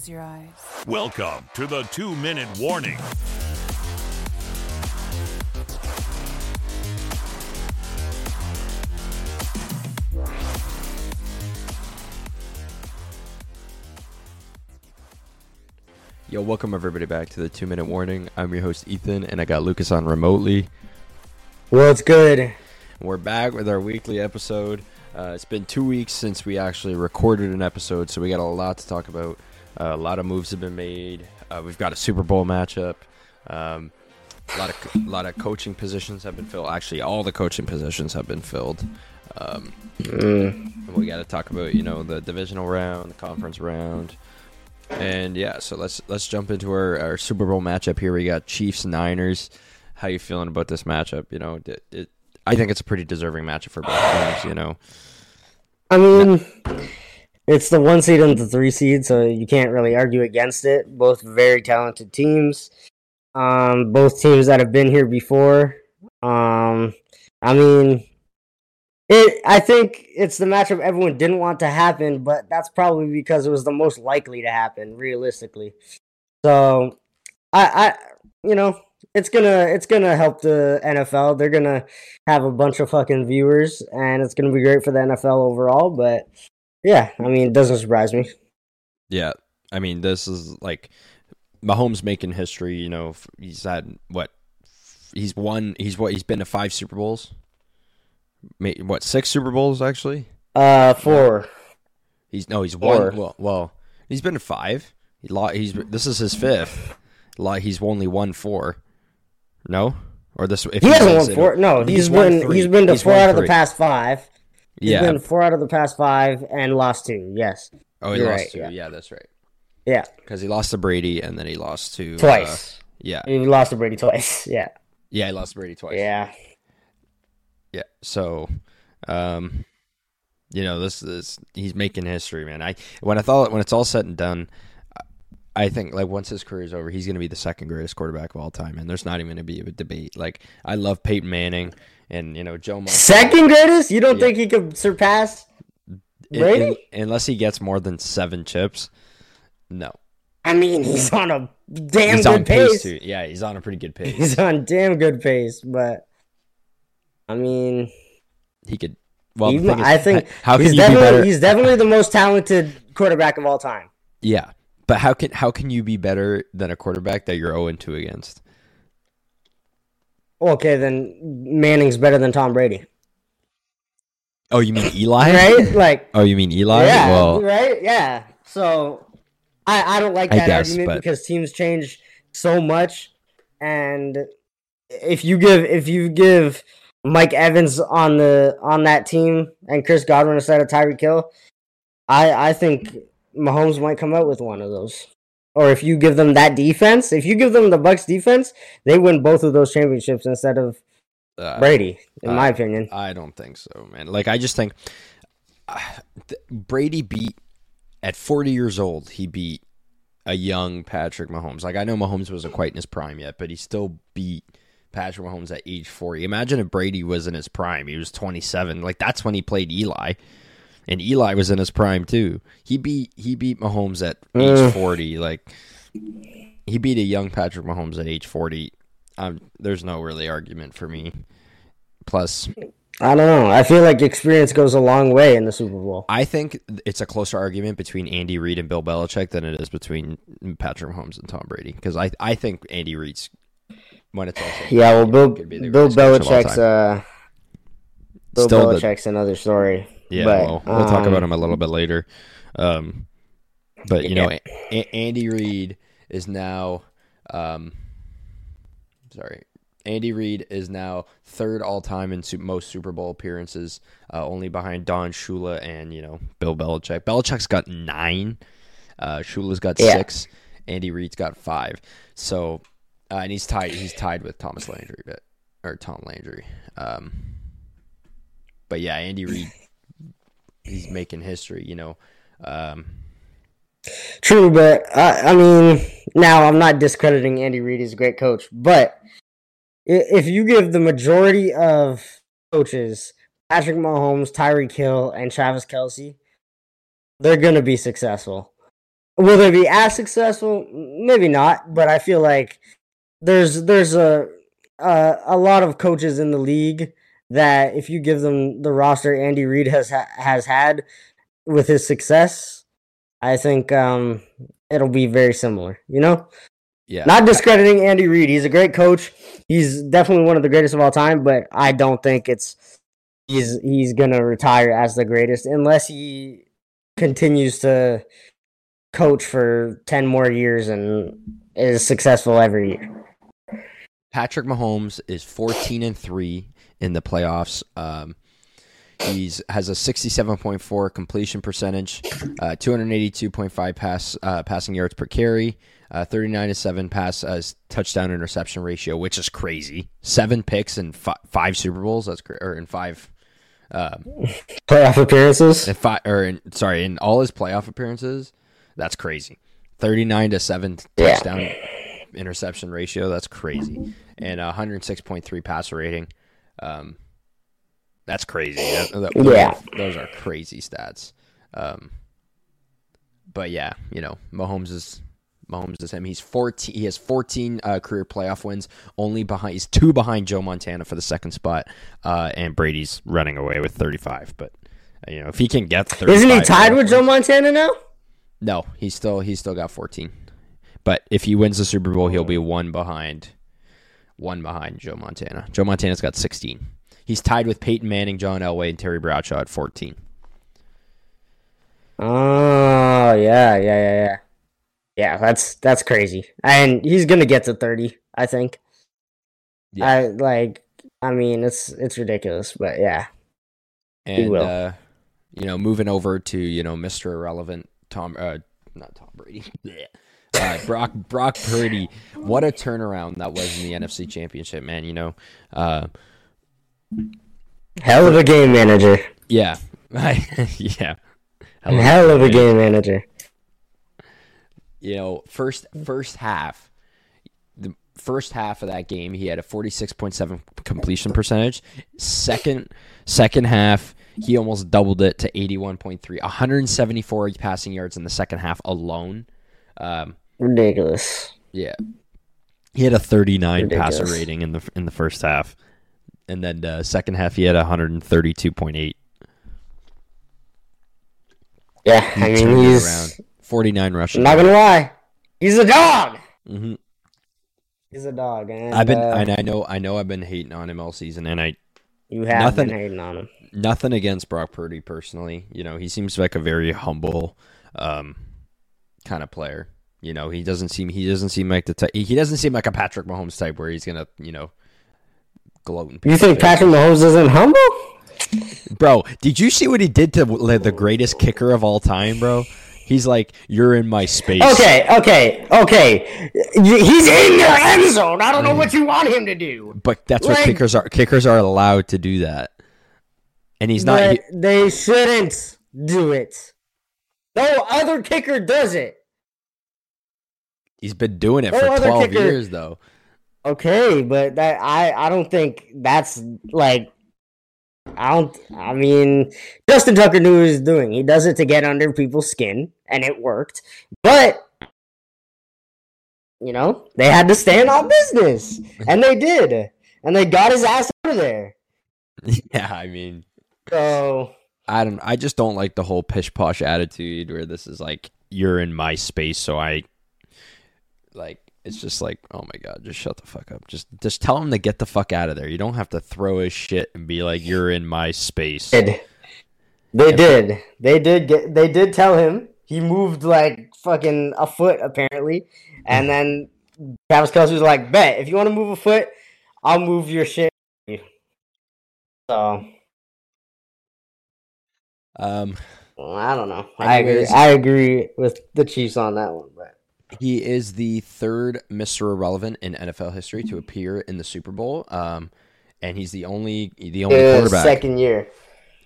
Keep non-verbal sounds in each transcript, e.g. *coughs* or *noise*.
close your eyes. Welcome to the two minute warning. Yo, welcome everybody back to the two minute warning. I'm your host Ethan, and I got Lucas on remotely. What's good? We're back with our weekly episode. Uh, it's been two weeks since we actually recorded an episode, so we got a lot to talk about. Uh, a lot of moves have been made. Uh, we've got a Super Bowl matchup. Um, a lot of a lot of coaching positions have been filled. Actually, all the coaching positions have been filled. Um, and we got to talk about you know the divisional round, the conference round, and yeah. So let's let's jump into our, our Super Bowl matchup here. We got Chiefs Niners. How you feeling about this matchup? You know, it, it, I think it's a pretty deserving matchup for both teams. You know, I mean, it's the one seed and the three seed, so you can't really argue against it. Both very talented teams. Um, both teams that have been here before. Um, I mean, it. I think it's the matchup everyone didn't want to happen, but that's probably because it was the most likely to happen, realistically. So, I, I, you know, it's gonna it's gonna help the NFL. They're gonna have a bunch of fucking viewers, and it's gonna be great for the NFL overall. But yeah, I mean, it doesn't surprise me. Yeah, I mean, this is like Mahomes making history. You know, he's had what? He's won. He's what? He's been to five Super Bowls. What six Super Bowls actually? Uh, four. He's no, he's Four. won. Well, well, he's been to five. He lo- He's this is his fifth. Like he's only won four. No, or this if He hasn't wins won it- four. No, he's he's won been three. he's been to He's four out of the past five. He's Yeah. been four out of the past five and lost two. Yes. oh, he you're lost right, two. yeah. Yeah. that's right. Yeah, Because he lost to Brady and then he lost to uh, twice. yeah, he lost to Brady twice. *laughs* Yeah. yeah, he lost to Brady twice. Yeah. Yeah. So, um, you know, this is he's making history, man. I when I thought when it's all said and done, I think like once his career is over, he's going to be the second greatest quarterback of all time, and there's not even going to be a debate. Like I love Peyton Manning, and you know Joe Montana. Second greatest? You don't Yeah. think he could surpass Brady? un- unless he gets more than seven chips. No, I mean, he's on a damn he's good pace. pace. Yeah, he's on a pretty good pace. He's on damn good pace, but I mean, he could. Well, he- thing is, I think how he's you be he's definitely the most talented quarterback of all time. Yeah, but how can how can you be better than a quarterback that you're 0 2 against? Okay, then Manning's better than Tom Brady, Oh, you mean Eli? *laughs* right? Like, Oh, you mean Eli? yeah, well, right, yeah. So, I I don't like that guess, argument but- because teams change so much, and if you give if you give Mike Evans on the on that team and Chris Godwin instead of Tyreek Hill, I I think Mahomes might come out with one of those. Or if you give them that defense, if you give them the Bucks defense, they win both of those championships instead of uh, Brady, in uh, my opinion. I don't think so, man. Like I just think uh, th- Brady beat at 40 years old. He beat a young Patrick Mahomes. Like I know Mahomes wasn't quite in his prime yet, but he still beat Patrick Mahomes at age 40. Imagine if Brady was in his prime. He was 27. Like that's when he played Eli. And Eli was in his prime too. He beat he beat Mahomes at age 40. Like he beat a young Patrick Mahomes at age 40. Um, there's no really argument for me. Plus, I don't know. I feel like experience goes a long way in the Super Bowl. I think it's a closer argument between Andy Reid and Bill Belichick than it is between Patrick Mahomes and Tom Brady. Because I, I think Andy Reid's when it's and Yeah, well, Bill Bill greatest coach of all Belichick's uh, Bill Still the- Belichick's another story. Yeah. but, well, we'll talk about um, him a little bit later. Um, but you know, Yeah. A- Andy Reid is now, um, sorry, Andy Reid is now third all time in su- most Super Bowl appearances, uh, only behind Don Shula and you know Bill Belichick. Belichick's got nine, uh, Shula's got Yeah. six, Andy Reid's got five. So, uh, and he's tied. He's tied with Thomas Landry, but or Tom Landry. Um, but yeah, Andy Reid, he's making history. You know, um, True, but I, I mean, now I'm not discrediting Andy Reid. He's a great coach, but if you give the majority of coaches Patrick Mahomes, Tyreek Hill, and Travis Kelce, they're gonna be successful. will they be as successful? Maybe not, but I feel like there's there's a a, a lot of coaches in the league that if you give them the roster Andy Reid has ha- has had with his success, I think um, it'll be very similar. You know, Yeah. not discrediting Andy Reid. He's a great coach. He's definitely one of the greatest of all time, but I don't think it's he's he's gonna retire as the greatest unless he continues to coach for ten more years and is successful every year. Patrick Mahomes is 14 and 3 in the playoffs. Um, he's has a 67.4 completion percentage, uh, 282.5 pass uh, passing yards per carry, uh, 39 to 7 pass uh, touchdown interception ratio, which is crazy. 7 picks in fi- 5 Super Bowls, that's cra- or in 5 Playoff appearances. in five or in, sorry, in all his playoff appearances. That's crazy. 39 to 7 Yeah. touchdown interception ratio. That's crazy. And 106.3 passer rating. Um, that's crazy. That- that- those Yeah. are- those are crazy stats. Um, but yeah, you know, Mahomes is Mahomes is him. He's 14. He has 14 uh, career playoff wins. Only behind. He's two behind Joe Montana for the second spot. Uh, and Brady's running away with 35. But uh, you know, if he can get 35, Isn't he tied with Joe Montana now? No, he's still he's still got 14. But if he wins the Super Bowl, he'll be one behind, one behind Joe Montana. Joe Montana's got 16. He's tied with Peyton Manning, John Elway, and Terry Bradshaw at 14. Oh yeah, yeah, yeah, yeah. Yeah, that's that's crazy. And he's gonna get to thirty, I think. Yeah. I like I mean it's it's ridiculous, but yeah. And will. uh, you know, moving over to you know Mr. Irrelevant Tom, uh, not Tom Brady, *laughs* Brock Brock Purdy. What a turnaround that was in the NFC Championship, man. You know, uh, Hell of a game manager. yeah, *laughs* yeah. Hell of a Hell of a game manager. you know, first first half, the first half of that game, he had a forty six point seven completion percentage. Second second half, he almost doubled it to eighty one point three. One hundred and seventy four passing yards in the second half alone. Um, Ridiculous. yeah, he had a thirty nine passer rating in the in the first half, and then uh, second half he had one hundred and thirty two point eight. Yeah, I mean he's around. forty nine rushing. I'm not gonna lie. He's a dog. hmm He's a dog. And, I've been, uh, and I know, I know, I've been hating on him all season, and I you have nothing- been hating on him. nothing against Brock Purdy personally. You know, he seems like a very humble um, kind of player. You know, he doesn't seem he doesn't seem like the type, he doesn't seem like a Patrick Mahomes type where he's gonna you know gloat. in You think. Patrick Mahomes isn't humble? bro? Did you see what he did to like, the greatest kicker of all time, bro? He's like, you're in my space. Okay, okay, okay. He's in your end zone. I don't know mm. what you want him to do. but that's what kickers are. Kickers are allowed to do that, and he's not. He- they shouldn't do it. No other kicker does it. He's been doing it No for twelve kicker- years, though. Okay, but that I I don't think that's like I don't I mean Justin Tucker knew what he was doing. He does it to get under people's skin and it worked. But you know, they had to stand on business. And they did. And they got his ass out of there. *laughs* yeah, I mean, So I don't. I just don't like the whole pish posh attitude where this is like you're in my space, so I like. It's just like, oh my god, just shut the fuck up. Just just tell him to get the fuck out of there. You don't have to throw his shit and be like, you're in my space. did. They did. They did get they did tell him. He moved like fucking a foot apparently. And then Travis Kelce was like, Bet, if you want to move a foot, I'll move your shit. So Um, I don't know. I agree. I agree with the Chiefs on that one, but he is the third Mr. Irrelevant in NFL history to appear in the Super Bowl. Um, and he's the only the only uh, quarterback. second year.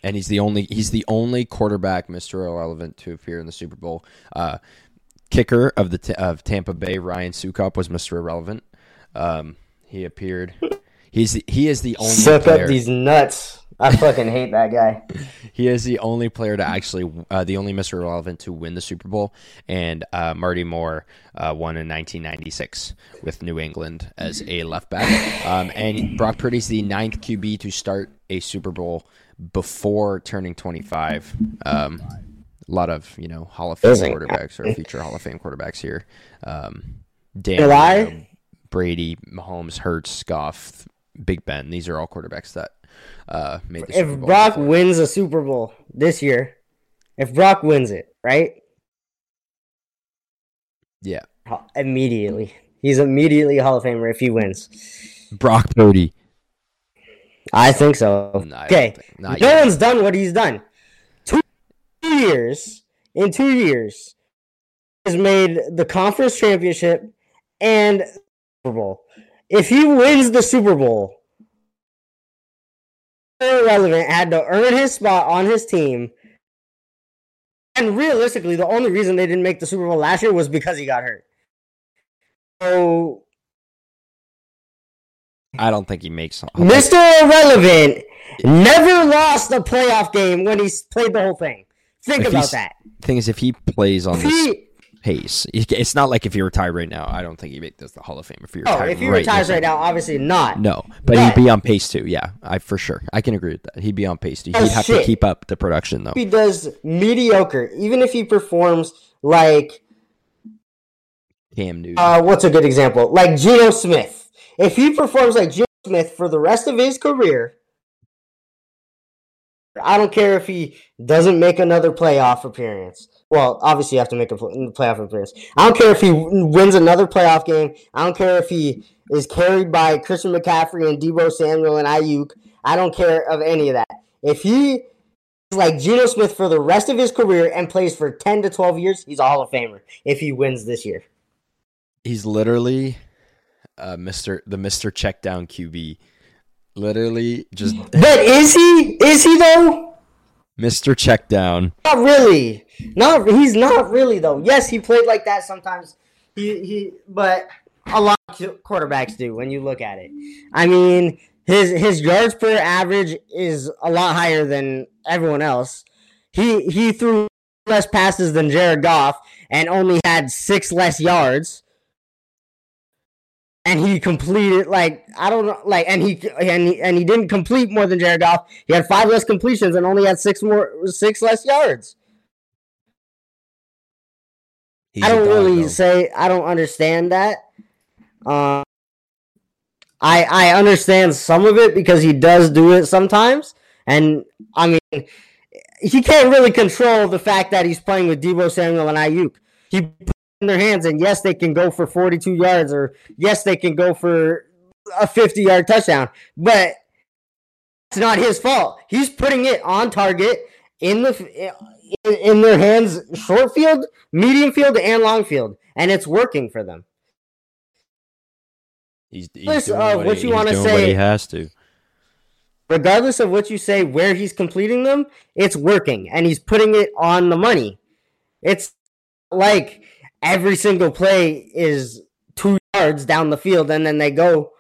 and he's the only he's the only quarterback Mr. Irrelevant to appear in the Super Bowl. Uh, kicker of the of Tampa Bay Ryan Succop was Mr. Irrelevant. Um, he appeared He's the, he is the only Suck player. up these nuts. I fucking hate that guy. *laughs* He is the only player to actually, uh, the only Mr. Relevant to win the Super Bowl, and uh, Marty Moore uh, won in 1996 with New England as a left back. Um, and Brock Purdy's the ninth QB to start a Super Bowl before turning 25. Um, a lot of you know Hall of Fame quarterbacks or future Hall of Fame quarterbacks here. Um, Dan, Can I? Marino, Brady, Mahomes, Hurts, Goff, Big Ben. These are all quarterbacks that uh, made the If Super Bowl. Brock wins a Super Bowl this year, if Brock wins it, right? yeah, Immediately. He's immediately a Hall of Famer if he wins. Brock Purdy. I think so. No, okay. think- no yet. one's done what he's done. Two years, in two years, has made the conference championship and Super Bowl. If he wins the Super Bowl, Mr. irrelevant had to earn his spot on his team. And realistically, the only reason they didn't make the Super Bowl last year was because he got hurt. So I don't think he makes. Mr. Irrelevant never lost a playoff game when he's played the whole thing. Think If about that. Thing is, if he plays on If this he, pace, it's not like if he retired right now. I don't think he make this the Hall of Fame. If he oh, retired if he right retires this right now, obviously not. No, but, But- he'd be on pace too. Yeah, I for sure. I can agree with that. He'd be on pace too. He'd Oh, have to keep up the production though. If he does mediocre, even if he performs like Cam Newton. uh, what's a good example? Like Geno Smith. If he performs like Geno Smith for the rest of his career, I don't care if he doesn't make another playoff appearance. Well, obviously you have to make a playoff appearance. I don't care if he wins another playoff game. I don't care if he is carried by Christian McCaffrey and Deebo Samuel and Aiyuk. I don't care of any of that. If he is like Geno Smith for the rest of his career and plays for 10 to 12 years, he's a Hall of Famer if he wins this year. He's literally uh, Mr. the Mr. Checkdown QB. Literally just But is he? Is he though? Mr. Checkdown. Not really. Not he's not really though. Yes, he played like that sometimes. He he, but a lot of quarterbacks do when you look at it. I mean, his his yards per average is a lot higher than everyone else. He he threw less passes than Jared Goff and only had six less yards. And he completed like I don't know like and he and he, and he didn't complete more than Jared Goff. He had five less completions and only had six more six less yards. He's I don't dog, really though. say I don't understand that. Um, I I understand some of it because he does do it sometimes, and I mean, he can't really control the fact that he's playing with Deebo Samuel and Aiyuk. He puts it in their hands, and yes, they can go for forty-two yards, or yes, they can go for a fifty-yard touchdown, but it's not his fault. He's putting it on target in the in, in their hands, short field, medium field, and long field, and it's working for them. He's, he's Regardless doing of what, what you doing what say- he has to. Regardless of what you say, where he's completing them, it's working, and he's putting it on the money. It's like every single play is two yards down the field, and then they go.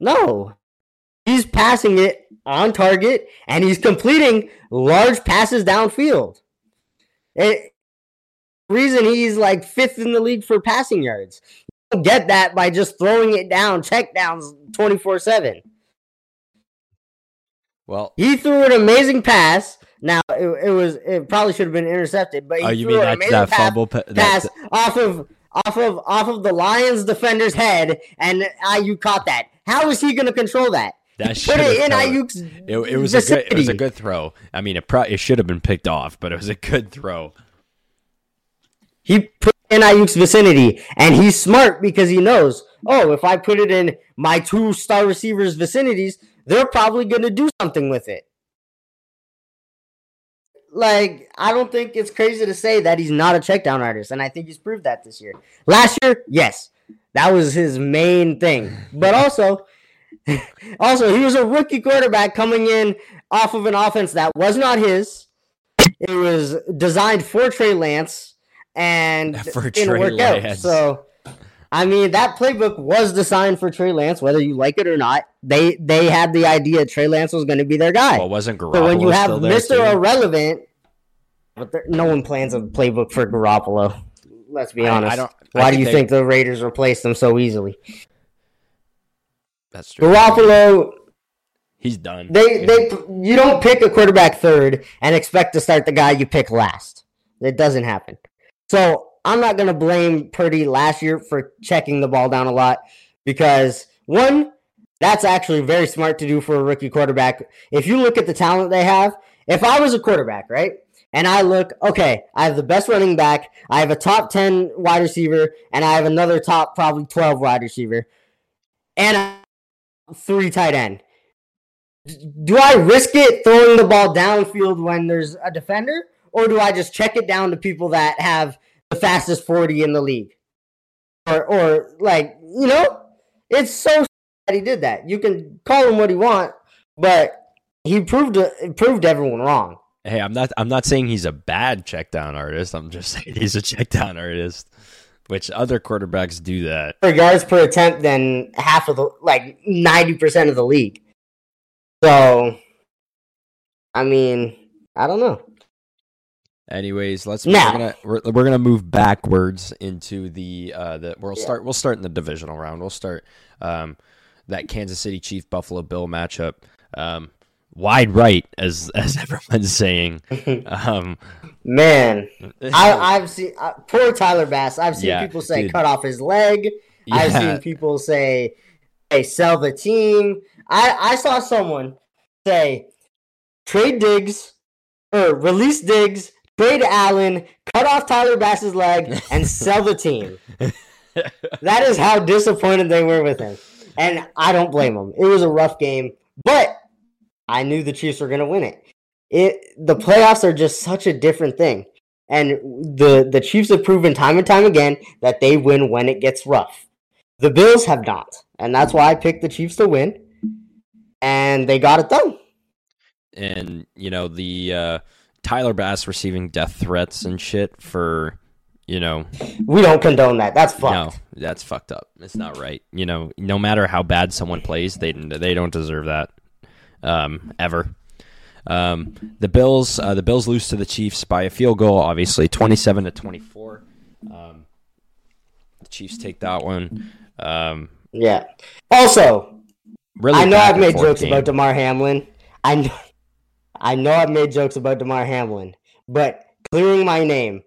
No, he's passing it on target, and he's completing large passes downfield. It, reason he's like fifth in the league for passing yards. You don't get that by just throwing it down, check downs 24 7. Well, He threw an amazing pass. Now it, it was it probably should have been intercepted, but he oh, you threw mean an that, that pass, fumble? pa- pass that, off of off of off of the Lions defender's head, and Aiyuk caught that. How is he going to control that? that Put should it in Aiyuk's. It, it was a good. It was a good throw. I mean, it pro- it should have been picked off, but it was a good throw. He put it in Aiyuk's vicinity, and he's smart because he knows. Oh, if I put it in my two star receivers' vicinities, they're probably going to do something with it. Like, I don't think it's crazy to say that he's not a check down artist, and I think he's proved that this year. Last year, yes, that was his main thing. But also, *laughs* also he was a rookie quarterback coming in off of an offense that was not his. It was designed for Trey Lance and *laughs* For didn't Trey work out. So I mean, that playbook was designed for Trey Lance, whether you like it or not. They they had the idea Trey Lance was going to be their guy. Well, wasn't Garoppolo so when you have Mr. Irrelevant, but there, no one plans a playbook for Garoppolo. Let's be I- I honest. don't- I Why think do you they- think the Raiders replaced them so easily? That's true. Garoppolo, He's done. they they you don't pick a quarterback third and expect to start the guy you pick last. It doesn't happen. So I'm not gonna blame Purdy last year for checking the ball down a lot because one, that's actually very smart to do for a rookie quarterback. If you look at the talent they have, if I was a quarterback, right? And I look, okay, I have the best running back, I have a top 10 wide receiver, and I have another top probably 12 wide receiver, and three tight end. Do I risk it throwing the ball downfield when there's a defender, or do I just check it down to people that have the fastest 40 in the league? Or, or like, you know, it's so that he did that. You can call him what he want, but he proved proved everyone wrong. Hey, I'm not. I'm not saying he's a bad check down artist. I'm just saying he's a check down artist, which other quarterbacks do that. For yards per attempt than half of the like ninety percent of the league. So, I mean, I don't know. Anyways, let's Now- we're gonna we're, we're gonna move backwards into the uh the we'll Yeah. start we'll start in the divisional round. We'll start um that Kansas City Chief Buffalo Bill matchup. Um wide right as as *laughs* everyone's saying. Um Man, I, *laughs* I've seen uh, poor Tyler Bass. I've seen Yeah, people say dude. cut off his leg. I've seen people say, "Hey, sell the team." I I saw someone say, "Trade Diggs or release Diggs, trade Allen, cut off Tyler Bass's leg, and sell the team." *laughs* that is how disappointed they were with him, and I don't blame them. It was a rough game, but I knew the Chiefs were going to win it. It the playoffs are just such a different thing. And the the Chiefs have proven time and time again that they win when it gets rough. The Bills have not, and that's why I picked the Chiefs to win. And they got it done. and you know the uh Tyler Bass receiving death threats and shit for you know We don't condone that. That's fucked. no that's fucked up. It's not right. You know, no matter how bad someone plays, they they don't deserve that um, ever. Um, the Bills uh, the Bills lose to the Chiefs by a field goal, obviously twenty seven to twenty four. Um, the Chiefs take that one. Um, Yeah. Also, really, I know I've made jokes game. about Damar Hamlin. I know, I know I've made jokes about Damar Hamlin, but clearing my name,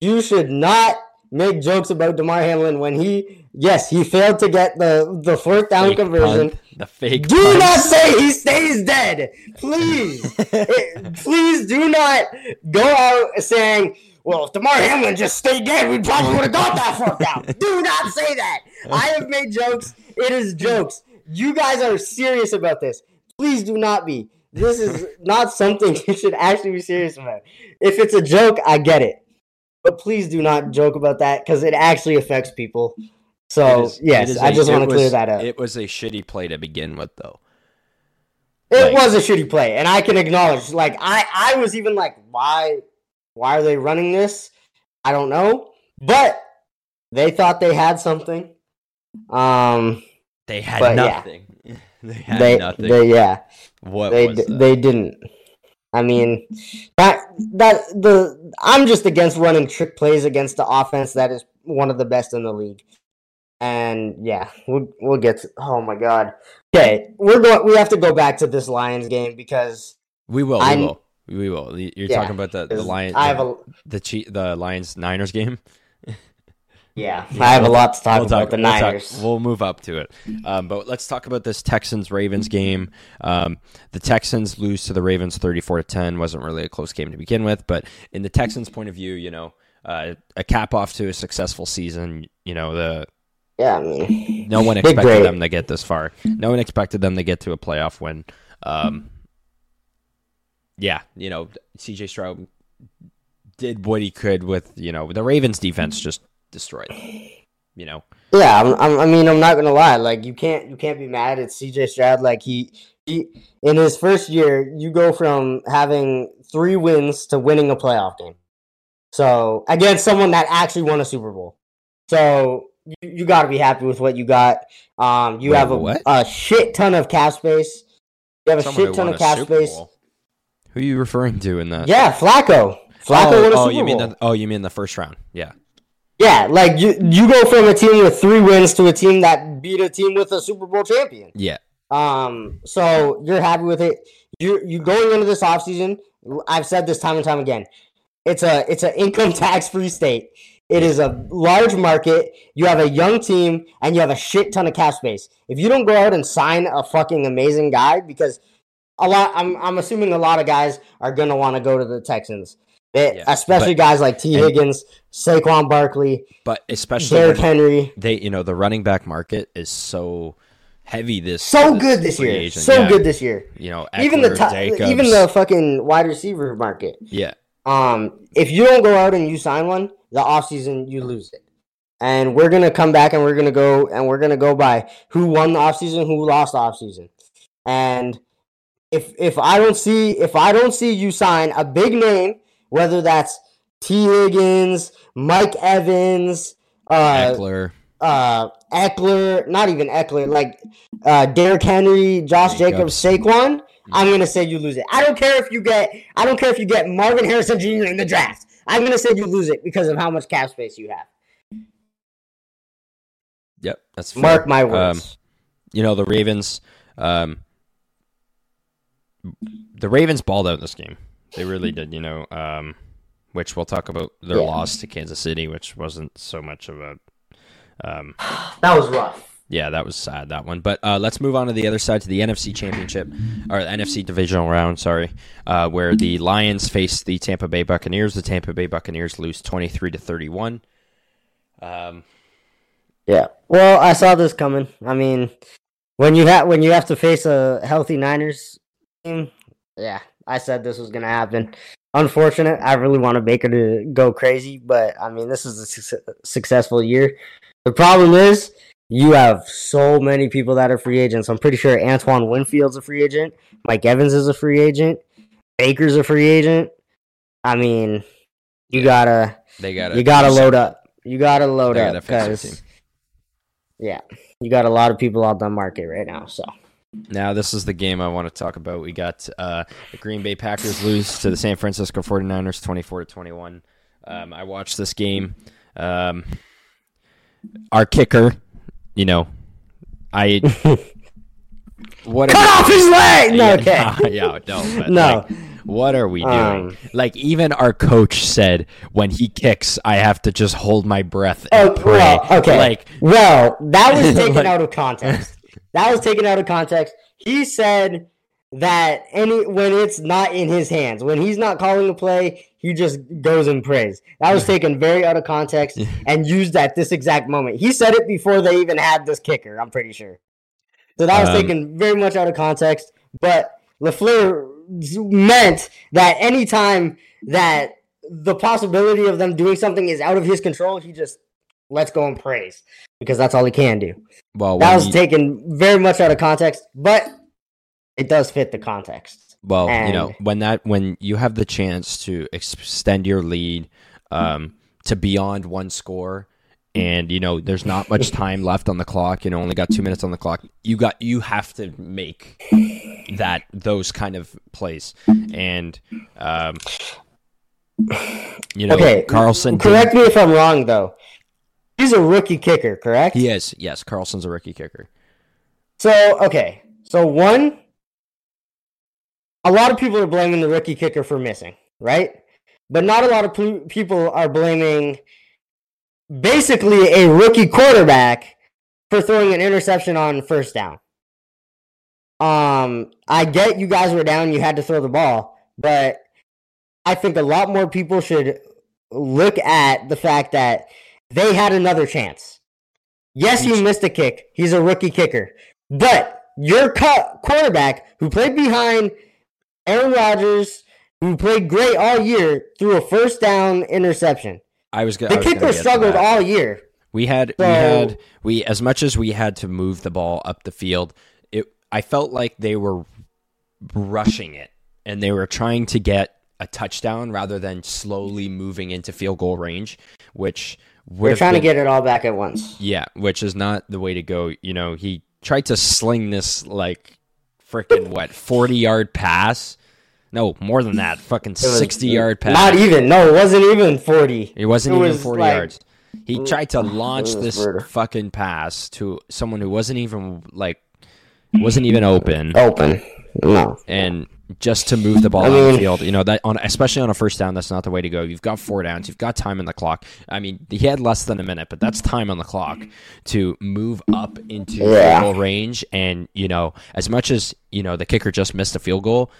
you should not make jokes about Damar Hamlin when he, yes, he failed to get the the fourth down Fake conversion. punt, the fake. Do punt. not say he stays dead, please. *laughs* Eh, please do not go out saying, "Well, if Damar Hamlin just stayed dead, we probably would have got that fourth down." *laughs* do not say that. I have made jokes. It is jokes. You guys are serious about this. Please do not be. This is not something *laughs* you should actually be serious about. If it's a joke, I get it. But please do not joke about that because it actually affects people. So, is- yes, I a- just want to clear that up. It was a shitty play to begin with, though. It Like- was a shitty play, and I can acknowledge. Like I, I was even like, why, why are they running this? I don't know, but they thought they had something. Um, They had But, yeah. nothing. *laughs* they had they, nothing. they, yeah, what they, d- they didn't. I mean, that that the I'm just against running trick plays against the offense that is one of the best in the league. And yeah, we'll we'll get. To, oh my god. Okay, we're going. We have to go back to this Lions game because we will. We I'm- will. We will. You're Yeah, talking about the the Lions. I have a the Chi- the Lions Niners game. *laughs* Yeah, I have a lot to talk We'll about the we'll talk- Niners. We'll, move up to it. Um, but let's talk about this Texans Ravens game. Um, the Texans lose to the Ravens 34 to 10. Wasn't really a close game to begin with, but in the Texans' point of view, you know, uh, a cap off to a successful season. You know, the yeah, I mean, no one expected them to get this far. No one expected them to get to a playoff win. Um, yeah, you know, CJ Stroud did what he could with you know the Ravens defense just destroyed. You know, yeah. I'm, I'm, I mean, I'm not gonna lie. Like, you can't, you can't be mad at CJ Stroud. Like, he, he, in his first year, you go from having three wins to winning a playoff game. So against someone that actually won a Super Bowl. So you, you got to be happy with what you got. Um, you Wait, have a, what? a shit ton of cap space. You have a Someone shit ton of cap space. Bowl. Who are you referring to in that? Yeah, Flacco. Flacco oh, won a oh, Super you mean the, oh, you mean the first round? Yeah. Yeah, like you you go from a team with three wins to a team that beat a team with a Super Bowl champion. Yeah. Um, so you're happy with it. You you going into this offseason, I've said this time and time again. It's a it's an income *laughs* tax free state. It is a large market. You have a young team and you have a shit ton of cap space. If you don't go out and sign a fucking amazing guy, because a lot I'm I'm assuming a lot of guys are gonna want to go to the Texans. Yeah, especially but- guys like T. and- Higgins, Saquon Barkley, But especially Derrick Henry. they, you know, the running back market is so heavy this So this good this year. agent. So Yeah. good this year. You know, even the Ekeler, top, Jacobs. even the fucking wide receiver market. yeah. Um, if you don't go out and you sign one, the offseason you lose it. And we're gonna come back and we're gonna go and we're gonna go by who won the offseason, who lost the offseason. And if if I don't see if I don't see you sign a big name, whether that's Tee Higgins, Mike Evans, uh, Ekeler. uh Ekeler, not even Ekeler, like uh Derrick Henry, Josh Jacobs, Jacobs. Saquon, I'm gonna say you lose it. I don't care if you get I don't care if you get Marvin Harrison Jr. in the draft. I'm gonna say you lose it because of how much cap space you have. Yep, that's fair. Mark my Um, words. you know the Ravens. Um, the Ravens balled out in this game. They really did. You know, um, which we'll talk about their Yeah. loss to Kansas City, which wasn't so much of a. Um, *gasps* that was rough. yeah, that was sad that one. But uh, let's move on to the other side to the NFC Championship or the NFC Divisional Round. Sorry, uh, where the Lions face the Tampa Bay Buccaneers. The Tampa Bay Buccaneers lose twenty three to thirty one. Um, Yeah. Well, I saw this coming. I mean, when you have when you have to face a healthy Niners team, yeah, I said this was gonna happen. Unfortunate. I really wanted Baker to uh, go crazy, but I mean, this is a suc successful year. The problem is you have so many people that are free agents. I'm pretty sure Antoine Winfield's a free agent. Mike Evans is a free agent. Baker's a free agent. I mean, you gotta they gotta you gotta load up. You gotta load They up because yeah, you got a lot of people out on the market right now. So Now, this is the game I want to talk about. We got uh, the Green Bay Packers lose to the San Francisco 49ers 24 to 21. Um, I watched this game. Um, our kicker, you know, I. *laughs* what cut off his leg. No, okay. yeah, *laughs* yeah, no, No. like, what are we doing? Um, like even our coach said when he kicks, I have to just hold my breath and Oh, pray. well, okay. Like well, that was *laughs* taken Like- out of context. That was taken out of context. He said that any when it's not in his hands, when he's not calling a play, he just goes and prays. That was taken very out of context and used at this exact moment. He said it before they even had this kicker. I'm pretty sure. So that was Um, taken very much out of context. But LaFleur meant that anytime that the possibility of them doing something is out of his control, he just lets go and praise because that's all he can do. well, That was you- taken very much out of context, but it does fit the context. Well, you know, when that when you have the chance to extend your lead um, to beyond one score, and you know there's not much *laughs* time left on the clock, you know, only got two minutes on the clock. You got you have to make that those kind of plays, and um, you know, okay, Carlson. Correct me if I'm wrong, though. He's a rookie kicker, correct? He is yes, Carlson's a rookie kicker. So okay, so one, a lot of people are blaming the rookie kicker for missing, right? But not a lot of pe- people are blaming basically a rookie quarterback for throwing an interception on first down. Um, I get you guys were down, you had to throw the ball, but I think a lot more people should look at the fact that they had another chance. Yes, he missed a kick. He's a rookie kicker. But your cu- quarterback, who played behind Aaron Rodgers, who played great all year, threw a first down interception. I was go- The I was kicker struggled all year. We had we had we as much as we had to move the ball up the field, it I felt like they were rushing it and they were trying to get a touchdown rather than slowly moving into field goal range, which We're trying to get it all back at once. yeah, which is not the way to go. You know, he tried to sling this like freaking *laughs* what forty yard pass. No, more than that. Fucking sixty yard pass. Not even. No, it wasn't even forty. It wasn't It even was 40 like- yards. He tried to *sighs* launch this murder. fucking pass to someone who wasn't even like wasn't even open Open. No. and just to move the ball I on the field. You know, that on especially on a first down, that's not the way to go. You've got four downs, you've got time on the clock. I mean, he had less than a minute, but that's time on the clock to move up into Yeah. field goal range and, you know, as much as, you know, the kicker just missed a field goal,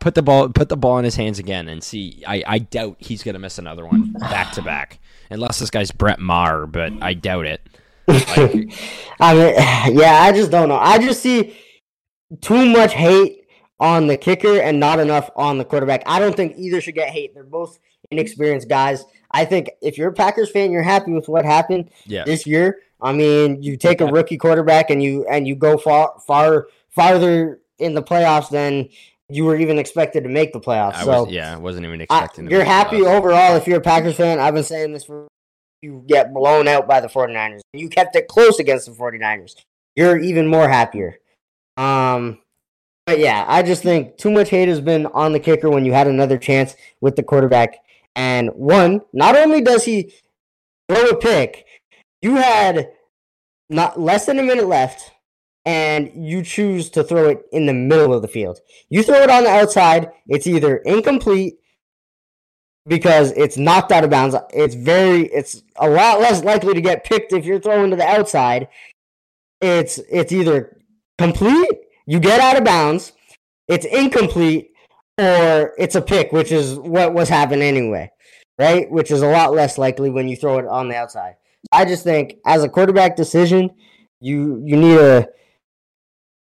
put the ball put the ball in his hands again and see I, I doubt he's gonna miss another one back to back. Unless this guy's Brett Maher, but I doubt it. *laughs* Like, I mean, *sighs* yeah, I just don't know. I just see too much hate on the kicker and not enough on the quarterback. I don't think either should get hate. They're both inexperienced guys. I think if you're a Packers fan, you're happy with what happened yeah. this year. I mean, you take a rookie quarterback and you and you go far far farther in the playoffs than you were even expected to make the playoffs. I so was yeah, I wasn't even I, expecting to you're happy overall if you're a Packers fan. I've been saying this for you get blown out by the 49ers. You kept it close against the 49ers. You're even more happier. Um but yeah, I just think too much hate has been on the kicker when you had another chance with the quarterback. And one, not only does he throw a pick, you had not less than a minute left and you choose to throw it in the middle of the field. You throw it on the outside, it's either incomplete because it's knocked out of bounds. It's very it's a lot less likely to get picked if you're throwing to the outside. It's it's either complete, you get out of bounds, it's incomplete, or it's a pick, which is what was happening anyway. Right? Which is a lot less likely when you throw it on the outside. I just think as a quarterback decision, you you need to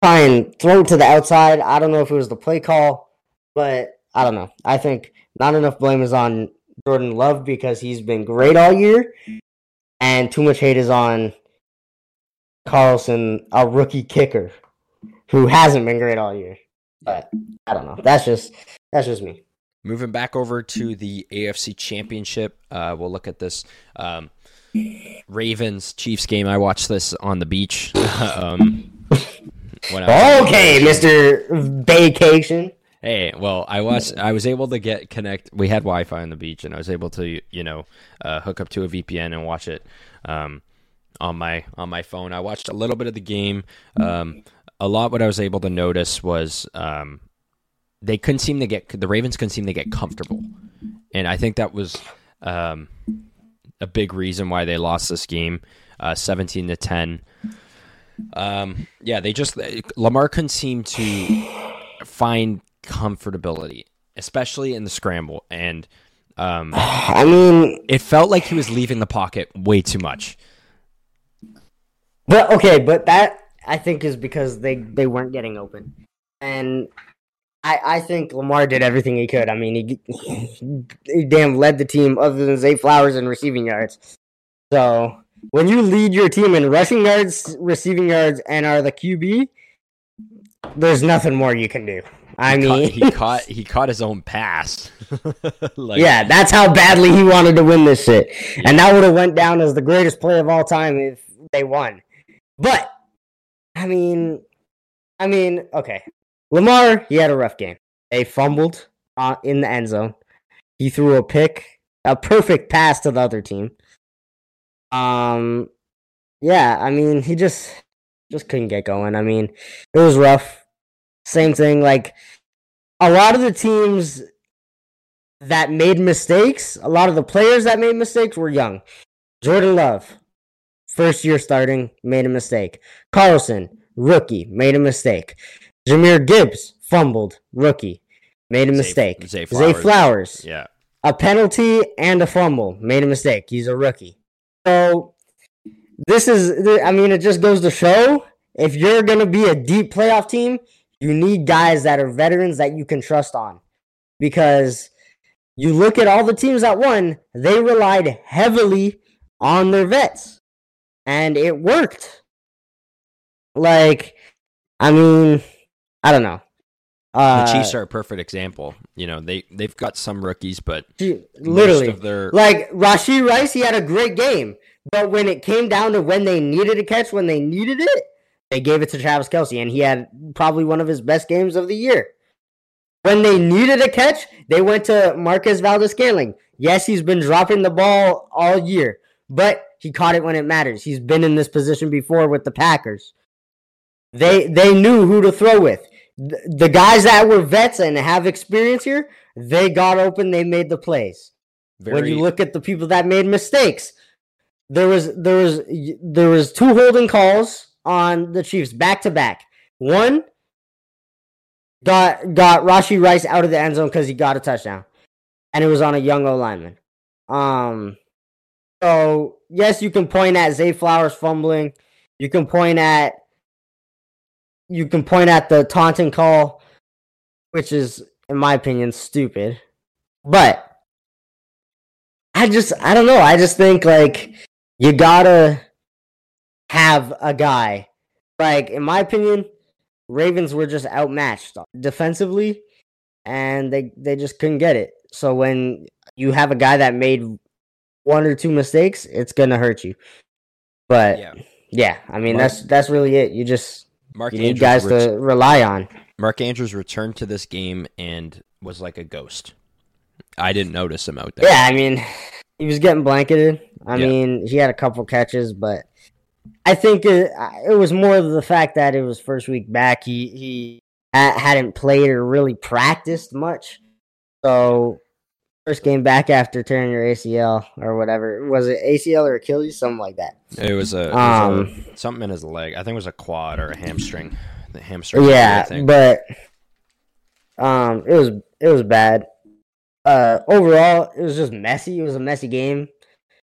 try and throw it to the outside. I don't know if it was the play call, but I don't know. I think not enough blame is on Jordan Love because he's been great all year, and too much hate is on Carlson, a rookie kicker who hasn't been great all year. But I don't know. That's just that's just me. Moving back over to the AFC Championship, uh, we'll look at this um, Ravens Chiefs game. I watched this on the beach. *laughs* um, Okay. Mister Vacation. Hey, well, I was I was able to get connect. We had Wi-Fi on the beach, and I was able to you know uh, hook up to a VPN and watch it um, on my on my phone. I watched a little bit of the game. Um, a lot. What I was able to notice was um, they couldn't seem to get the Ravens couldn't seem to get comfortable, and I think that was um, a big reason why they lost this game, uh, seventeen to ten. Um, yeah, they just Lamar couldn't seem to find comfortability, especially in the scramble, and um, *sighs* I mean, it felt like he was leaving the pocket way too much. But okay, but that I think is because they they weren't getting open, and I I think Lamar did everything he could. I mean, he he damn led the team other than Zay Flowers in receiving yards. So when you lead your team in rushing yards, receiving yards, and are the QB, there's nothing more you can do. I Caught- mean, he caught he caught his own pass. *laughs* like, yeah, that's how badly he wanted to win this shit, and that would have went down as the greatest play of all time if they won. But I mean, I mean, okay, Lamar, he had a rough game. They fumbled uh, in the end zone. He threw a pick, a perfect pass to the other team. Um, yeah, I mean, he just just couldn't get going. I mean, it was rough. Same thing, like a lot of the teams that made mistakes, a lot of the players that made mistakes were young. Jordan Love, first year starting, made a mistake. Carlson, rookie, made a mistake. Jahmyr Gibbs, fumbled, rookie, made a mistake. Zay Zay Flowers. Flowers, yeah. a penalty and a fumble, made a mistake. He's a rookie. So this is, I mean, it just goes to show if you're going to be a deep playoff team, you need guys that are veterans that you can trust on. Because you look at all the teams that won, they relied heavily on their vets. And it worked. Like, I mean, I don't know. Uh, the Chiefs are a perfect example. You know, they they've got some rookies, but literally, their like Rashee Rice, he had a great game, but when it came down to when they needed a catch, when they needed it, they gave it to Travis Kelce, and he had probably one of his best games of the year. When they needed a catch, they went to Marquez Valdes-Scantling. Yes, he's been dropping the ball all year, but he caught it when it matters. He's been in this position before with the Packers. They they knew who to throw with. The, guys that were vets and have experience here, they got open, they made the plays. very when you look at the people that made mistakes, there was there was there was two holding calls on the Chiefs back to back. One got got Rashee Rice out of the end zone because he got a touchdown, and it was on a young O lineman. Um, so yes, you can point at Zay Flowers fumbling. You can point at you can point at the taunting call, which is, in my opinion, stupid. But I just I don't know. I just think like you gotta have a guy. Like in my opinion, Ravens were just outmatched defensively, and they they just couldn't get it. So when you have a guy that made one or two mistakes, it's gonna hurt you. But yeah, yeah, I mean Mark- that's that's really it. You just Mark you need Andrews guys ret- to rely on. Mark Andrews returned to this game and was like a ghost. I didn't notice him out there. Yeah, I mean, he was getting blanketed. I Yeah. mean, he had a couple catches, but I think it, it was more of the fact that it was first week back. He he hadn't played or really practiced much, so first game back after tearing your ACL or whatever was it ACL or Achilles, something like that. It was a, it was Um, a- something in his leg. I think it was a quad or a hamstring. The hamstring. Yeah, but um, it was it was bad. Uh, overall, it was just messy. It was a messy game,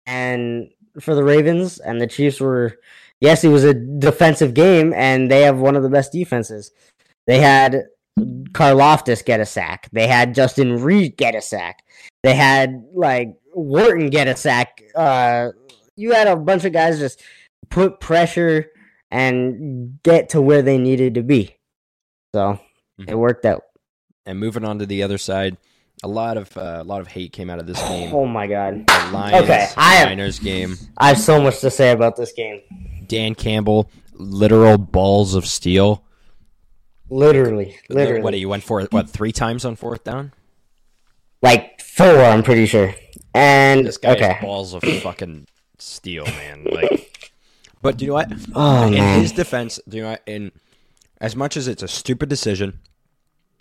and for the Ravens and the Chiefs were, yes, it was a defensive game, and they have one of the best defenses. They had Karlaftis get a sack. They had Justin Reid get a sack. They had like Wharton get a sack. Uh, you had a bunch of guys just put pressure and get to where they needed to be. So it Mhm. worked out. and moving on to the other side, a lot of uh, a lot of hate came out of this game. Oh my god. The Lions Okay, I have- Niners game. I have so much to say about this game. Dan Campbell, literal balls of steel. Literally. Literally. What he went for? What three times on fourth down? like four, I'm pretty sure. And This guy okay. has balls of fucking steel, man. Like, but do you know what? Oh in man. his defense, do you know what? In as much as it's a stupid decision,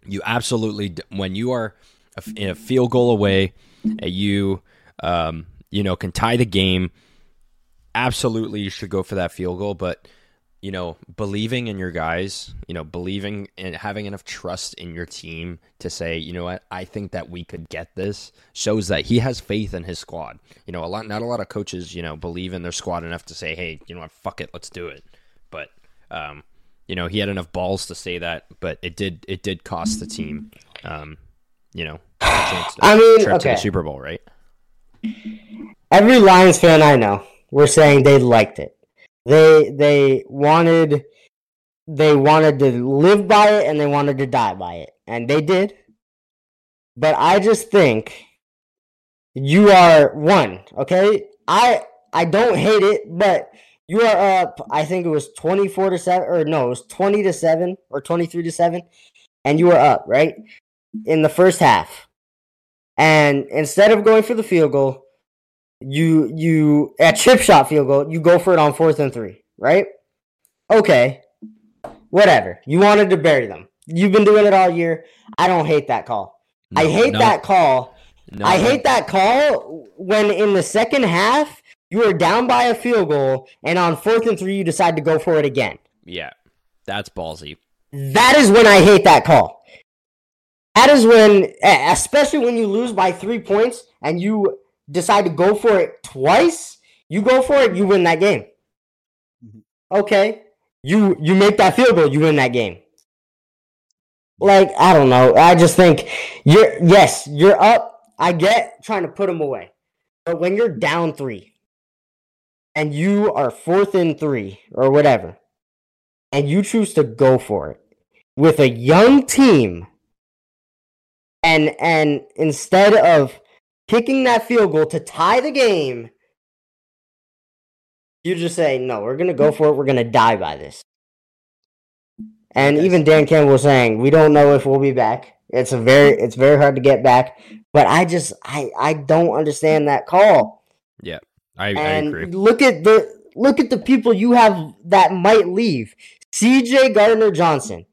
you absolutely when you are a f- in a field goal away, you um, you know can tie the game. Absolutely, you should go for that field goal, but you know, believing in your guys, you know, believing and having enough trust in your team to say, you know what, I think that we could get this shows that he has faith in his squad. You know, a lot, not a lot of coaches, you know, believe in their squad enough to say, hey, you know what, fuck it, let's do it. But, um, you know, he had enough balls to say that, but it did, it did cost the team, um, you know, a chance to, I mean, trip to the Super Bowl, right? Every Lions fan I know were saying they liked it. They they wanted they wanted to live by it and they wanted to die by it. And they did. But I just think you are one, okay? I I don't hate it, but you are up I think it was 24 to 7 or no, it was 20 to 7 or 23 to 7 and you were up, right? In the first half. And instead of going for the field goal, you you at chip shot field goal, you go for it on fourth and three, right? Okay. Whatever. You wanted to bury them. You've been doing it all year. I don't hate that call. I hate no, that call. no, I hate that call when in the second half you are down by a field goal and on fourth and three you decide to go for it again. Yeah, that's ballsy. That is when I hate that call. That is when, especially when you lose by three points and you decide to go for it twice, you go for it, you win that game. Mhm. Okay, you you make that field goal, you win that game. Like I don't know, I just think you're yes, you're up. I get trying to put them away, but when you're down three, and you are fourth and three or whatever, and you choose to go for it with a young team And and instead of kicking that field goal to tie the game, you just say, "No, we're going to go for it. We're going to die by this." And Okay. even Dan Campbell was saying, "We don't know if we'll be back. It's a very it's very hard to get back." But I just I I don't understand that call. Yeah, I, I And agree. look at the look at the people you have that might leave. CJ Gardner Johnson,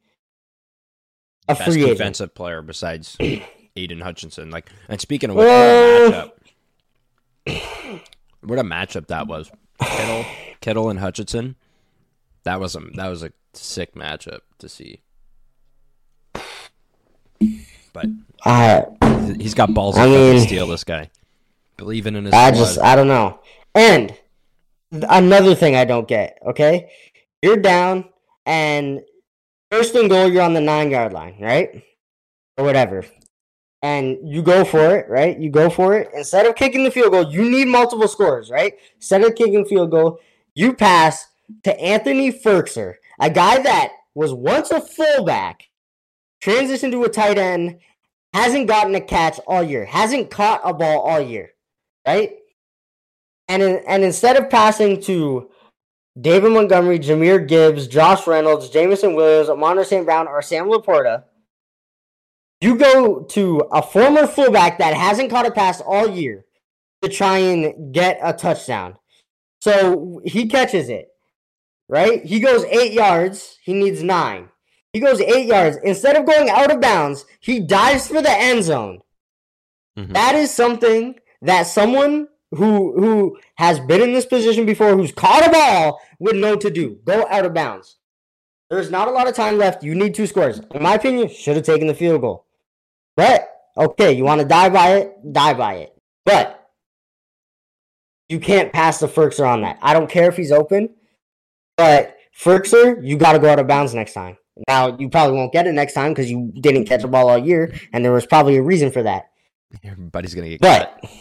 a Best free agent. defensive player besides *clears throat* Aidan Hutchinson. Like, and speaking of which, what a matchup! *clears throat* What a matchup that was. Kittle, Kittle, and Hutchinson. That was a that was a sick matchup to see. But I he's got balls I to mean- steal this guy. Believing in his I squad. just I don't know. And another thing I don't get. Okay, you're down and first and goal, you're on the nine yard line, right, or whatever. And you go for it, right? You go for it. Instead of kicking the field goal, you need multiple scores, right? Instead of kicking field goal, you pass to Anthony Firkser, a guy that was once a fullback, transitioned to a tight end, hasn't gotten a catch all year, hasn't caught a ball all year, right? And in, and instead of passing to David Montgomery, Jahmyr Gibbs, Josh Reynolds, Jameson Williams, Amon St. Brown, or Sam LaPorta, you go to a former fullback that hasn't caught a pass all year to try and get a touchdown. So he catches it, right? He goes eight yards. He needs nine. He goes eight yards. Instead of going out of bounds, he dives for the end zone. Mhm. That is something that someone who who has been in this position before, who's caught a ball, would know to do. Go out of bounds. There's not a lot of time left. You need two scores. In my opinion, should have taken the field goal. But okay, you want to die by it, die by it. But you can't pass the Firkser on that. I don't care if he's open, but Firkser, you got to go out of bounds next time. Now you probably won't get it next time because you didn't catch a ball all year, and there was probably a reason for that. Everybody's gonna get cut. But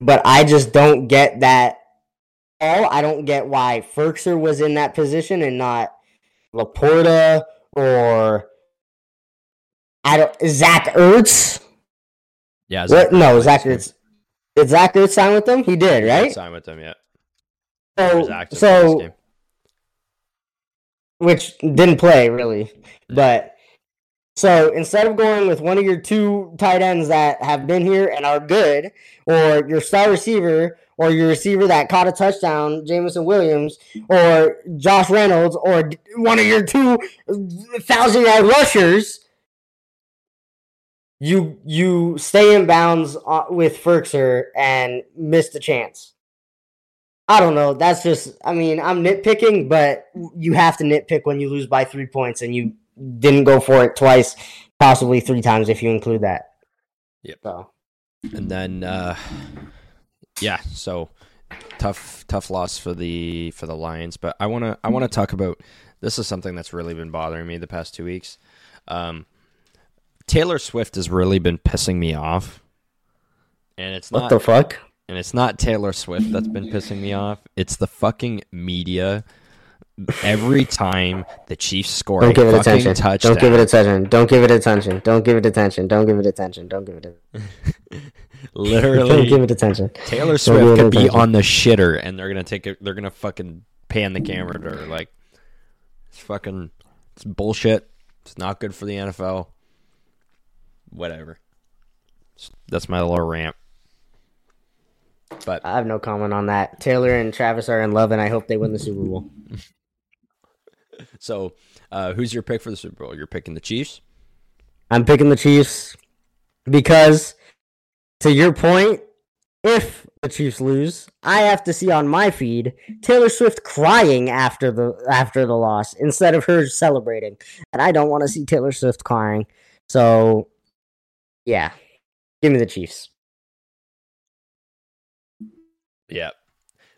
but I just don't get that all. I don't get why Firkser was in that position and not LaPorta or I don't Zach Ertz. Yeah, What? No, Zach. Ertz. Did Zach Ertz sign with them? He did, right? Sign with them, yeah. So, active for this so which didn't play really. But so instead of going with one of your two tight ends that have been here and are good, or your star receiver, or your receiver that caught a touchdown, Jameson Williams, or Josh Reynolds, or one of your two thousand yard rushers, you you stay in bounds uh, with Firkser and miss the chance. I don't know. That's just, I mean, I'm nitpicking, but you have to nitpick when you lose by three points and you didn't go for it twice, possibly three times if you include that. Yep. So, And then uh yeah, so tough tough loss for the for the Lions, but I want to I want to talk about this is something that's really been bothering me the past 2 weeks. Um Taylor Swift has really been pissing me off. And it's what not the fuck? and it's not Taylor Swift that's been pissing me off. It's the fucking media. Every time the Chiefs score Don't give it attention. touchdown, Don't give it attention. Don't give it attention. Don't give it attention. Don't give it attention. *laughs* Don't give it. Don't literally give it attention. Taylor Swift could be on the shitter, and they're gonna take it. They're gonna fucking pan the camera to her. Like, it's fucking, it's bullshit. It's not good for the NFL. Whatever. That's my little rant. But I have no comment on that. Taylor and Travis are in love, and I hope they win the Super Bowl. *laughs* so, uh, who's your pick for the Super Bowl? You're picking the Chiefs. I'm picking the Chiefs because, to your point, if the Chiefs lose, I have to see on my feed Taylor Swift crying after the after the loss instead of her celebrating, and I don't want to see Taylor Swift crying. So, yeah, give me the Chiefs. Yeah.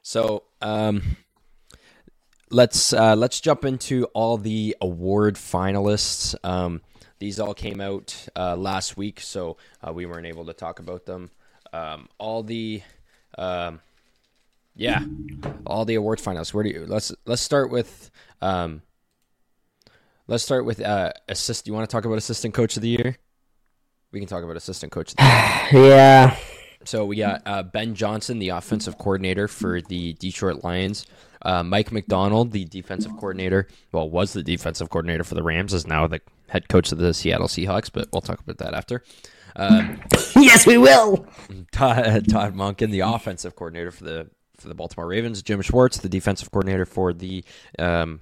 So, um, let's uh, let's jump into all the award finalists. Um, these all came out uh, last week, so uh, we weren't able to talk about them. Um, all the, um, yeah, all the award finalists. Where do you let's let's start with um, let's start with uh, assist. You want to talk about assistant coach of the year? We can talk about assistant coach. *sighs* *sighs* yeah. So we got uh, Ben Johnson, the offensive coordinator for the Detroit Lions. Uh, Mike Macdonald, the defensive coordinator, well, was the defensive coordinator for the Rams, is now the head coach of the Seattle Seahawks. But we'll talk about that after. Um, *laughs* yes, we will. Todd, Todd Monken, the offensive coordinator for the for the Baltimore Ravens. Jim Schwartz, the defensive coordinator for the um,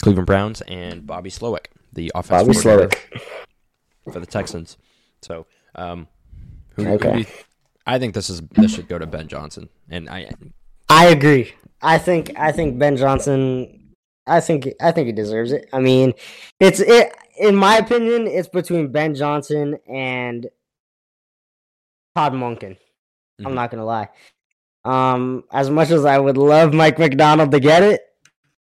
Cleveland Browns, and Bobby Slowik, the offensive Bobby coordinator Slowik. for the Texans. So, um, who, Okay. who you- I think this is this should go to Ben Johnson, and I I agree. I think I think Ben Johnson. I think I think he deserves it. I mean, it's it in my opinion. It's between Ben Johnson and Todd Monken. I'm Mhm. not gonna lie. Um, as much as I would love Mike Macdonald to get it,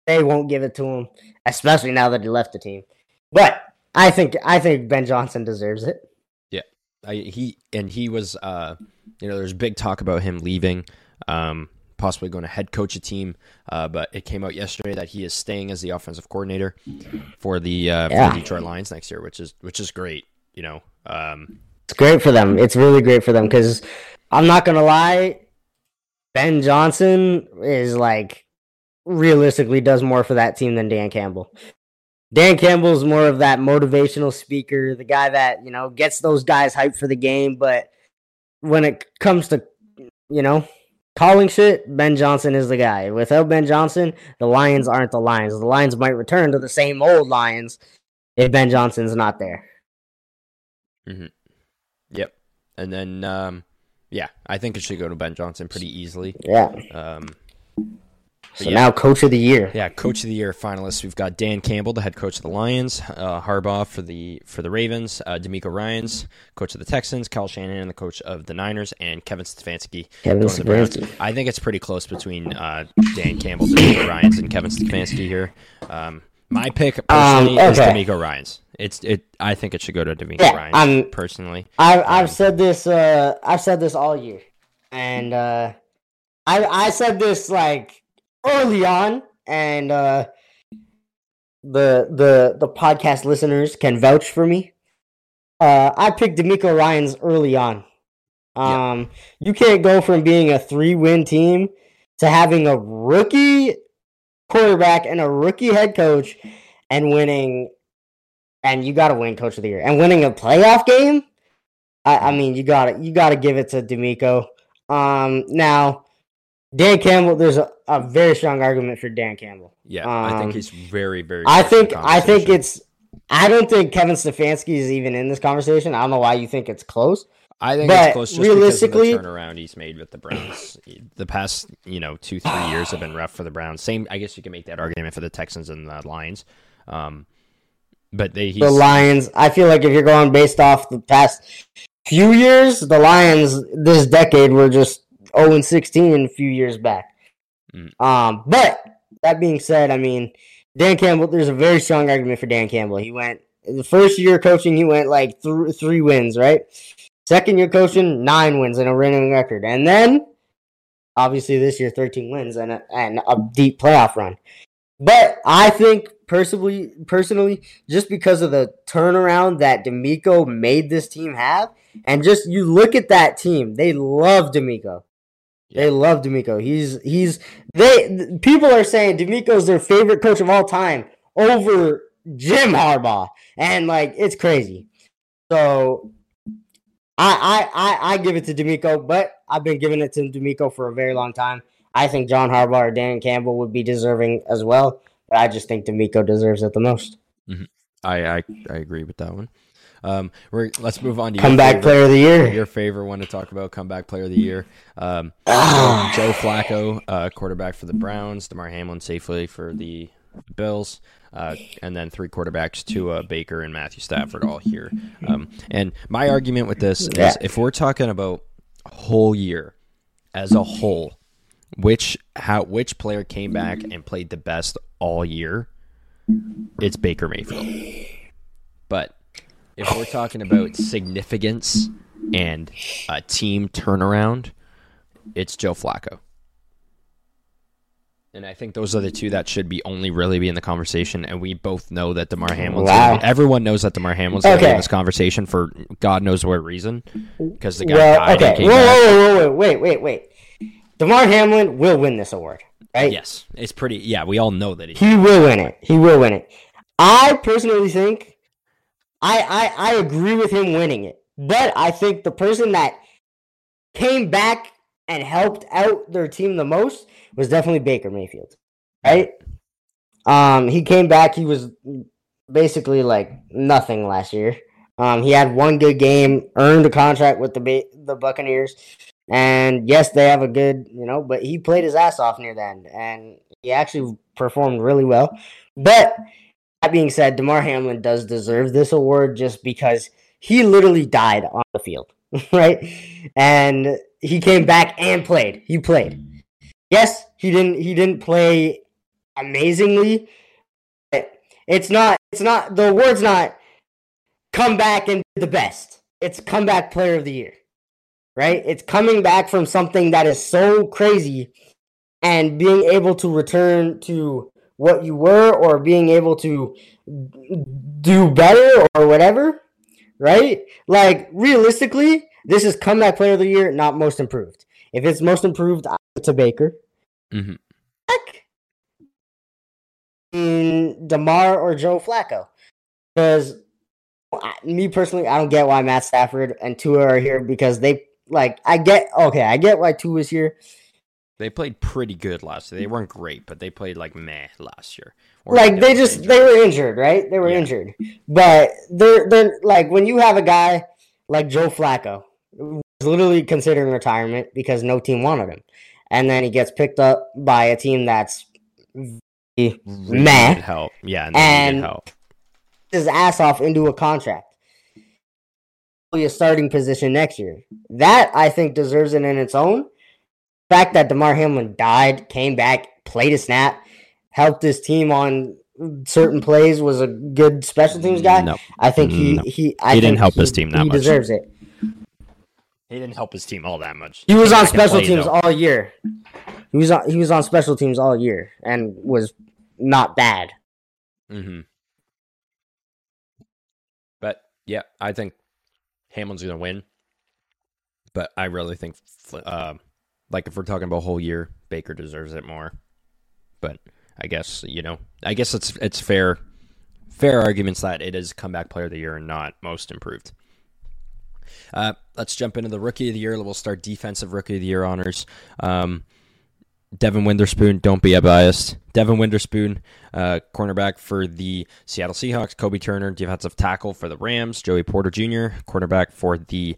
they won't give it to him, especially now that he left the team. But I think I think Ben Johnson deserves it. I, he and he was, uh, you know, there's big talk about him leaving, um, possibly going to head coach a team. Uh, but it came out yesterday that he is staying as the offensive coordinator for the, uh, for the Detroit Lions next year, which is which is great. You know, um, It's great for them. It's really great for them because I'm not gonna lie, Ben Johnson is like realistically does more for that team than Dan Campbell. Dan Campbell's more of that motivational speaker, the guy that you know gets those guys hyped for the game. But when it comes to you know calling shit, Ben Johnson is the guy. Without Ben Johnson, the Lions aren't the Lions. The Lions might return to the same old Lions if Ben Johnson's not there. Mm-hmm. yep. And then, um, yeah, I think it should go to Ben Johnson pretty easily. Yeah. Um, So yeah. now, Coach of the Year. Yeah, coach of the year finalists. We've got Dan Campbell, the head coach of the Lions, uh, Harbaugh for the for the Ravens, uh, DeMeco Ryans coach of the Texans, Kyle Shanahan, the coach of the Niners, and Kevin Stefanski. Kevin going to the Browns. Stefanski. I think it's pretty close between uh, Dan Campbell, DeMeco Ryans, and Kevin Stefanski here. Um, my pick personally is okay. DeMeco Ryans. It's it. I think it should go to DeMeco Yeah, Ryans I'm- personally. I've Um, I've said this uh I've said this all year, and uh, I I said this like early on, and uh, the the the podcast listeners can vouch for me. Uh, I picked DeMeco Ryans early on. Yeah. Um, you can't go from being a three win team to having a rookie quarterback and a rookie head coach and winning and you got to win coach of the year and winning a playoff game I, I mean you got to you got to give it to DeMeco um now Dan Campbell there's a, a very strong argument for Dan Campbell Yeah, I think um, he's very very. I think I think it's I don't think Kevin Stefanski is even in this conversation I don't know why you think it's close I think But it's close just realistically- because of the turnaround he's made with the Browns. the past, you know, two three years have been rough for the Browns. Same, I guess you can make that argument for the Texans and the Lions. Um, but they he's, the Lions. I feel like if you're going based off the past few years, the Lions this decade were just 0 and 16 a few years back. Mm. Um, but that being said, I mean, Dan Campbell. There's a very strong argument for Dan Campbell. He went the first year coaching. He went like th- three wins, right? Second year coaching, nine wins and a winning record, and then obviously this year 13 wins and a, and a deep playoff run. But I think personally, personally, just because of the turnaround that DeMeco made this team have, and just you look at that team, they love DeMeco. They love DeMeco. He's he's they people are saying DeMeco's their favorite coach of all time over Jim Harbaugh, and like it's crazy. So I I I, I give it to DeMeco, but I've been giving it to DeMeco for a very long time. I think John Harbaugh or Dan Campbell would be deserving as well, but I just think DeMeco deserves it the most. Mm-hmm. I, I I agree with that one. Um, we're let's move on to your Comeback favorite- player of the year. Your favorite one to talk about, comeback player of the year. Um, *sighs* Ah. Joe Flacco, uh, quarterback for the Browns. Damar Hamlin safely for the Bills, uh, and then three quarterbacks: Tua, Baker, and Matthew Stafford, all here. Um, and my argument with this is, if we're talking about a whole year as a whole, which how which player came back and played the best all year? It's Baker Mayfield. But if we're talking about significance and a team turnaround, it's Joe Flacco. And I think those are the two that should be only really be in the conversation. And we both know that Damar Hamlin's. Wow. Be, everyone knows that Damar Hamlin's going to be in this conversation for God knows what reason. Because the guy Well, died okay. and Whoa, came whoa, whoa, whoa, wait, wait, wait. Damar Hamlin will win this award, right? Yes, it's pretty. Yeah, we all know that he. He will win it. He will win it. I personally think I, I I agree with him winning it. But I think the person that came back and helped out their team the most was definitely Baker Mayfield. Right? Um he came back, he was basically like nothing last year. Um he had one good game, earned a contract with the ba- the Buccaneers. And yes, they have a good, you know, but he played his ass off near the end and he actually performed really well. But that being said, Damar Hamlin does deserve this award just because he literally died on the field, *laughs* right? And he came back and played. He played. Yes, he didn't he didn't play amazingly. It's not it's not the award's not come back and the best. It's comeback player of the year. Right? It's coming back from something that is so crazy and being able to return to what you were or being able to do better or whatever, right? Like realistically, this is comeback player of the year, not most improved. If it's most improved, I give it to Baker. Mhm. Heck, in Damar or Joe Flacco, because me personally, I don't get why Matt Stafford and Tua are here because they like I get okay, I get why Tua is here. They played pretty good last year. They weren't great, but they played like meh last year. Like they just injured. they were injured, right? They were Yeah. injured, but they're they're like when you have a guy like Joe Flacco, who literally considering retirement because no team wanted him, and then he gets picked up by a team that's Really meh. help. Yeah, and, help. his ass off into a contract. Be a starting position next year. That I think deserves it in its own. The fact that Damar Hamlin died, came back, played a snap, helped his team on certain plays, was a good special teams guy. No, I think he No. he I He didn't help he, his team that he much. He deserves it. he didn't help his team all that much. He was came on special played, teams though. all year. He was on he was on special teams all year and was not bad. Mm-hmm. But yeah, I think Hamlin's gonna win. But I really think, uh, like if we're talking about whole year, Baker deserves it more. But I guess you know, I guess it's it's fair, fair arguments that it is comeback player of the year and not most improved. Uh, let's jump into the rookie of the year. We'll start defensive rookie of the year honors. Um, Devin Witherspoon, don't be a biased. Devin Witherspoon, uh, cornerback for the Seattle Seahawks. Kobe Turner, defensive tackle for the Rams. Joey Porter Jr., cornerback for the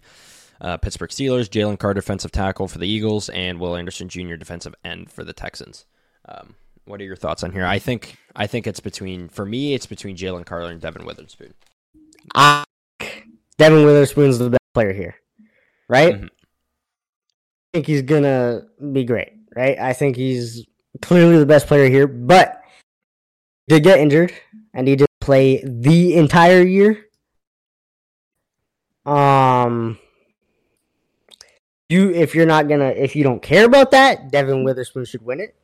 uh, Pittsburgh Steelers. Jalen Carter, defensive tackle for the Eagles, and Will Anderson Jr., defensive end for the Texans. Um, what are your thoughts on here? I think I think it's between for me, it's between Jalen Carter and Devin Witherspoon. I Devin Witherspoon's the best player here, right? Mhm. I think he's gonna be great, right? I think he's clearly the best player here, but he did get injured and he did play the entire year. Um, you if you're not gonna if you don't care about that, Devin Witherspoon should win it.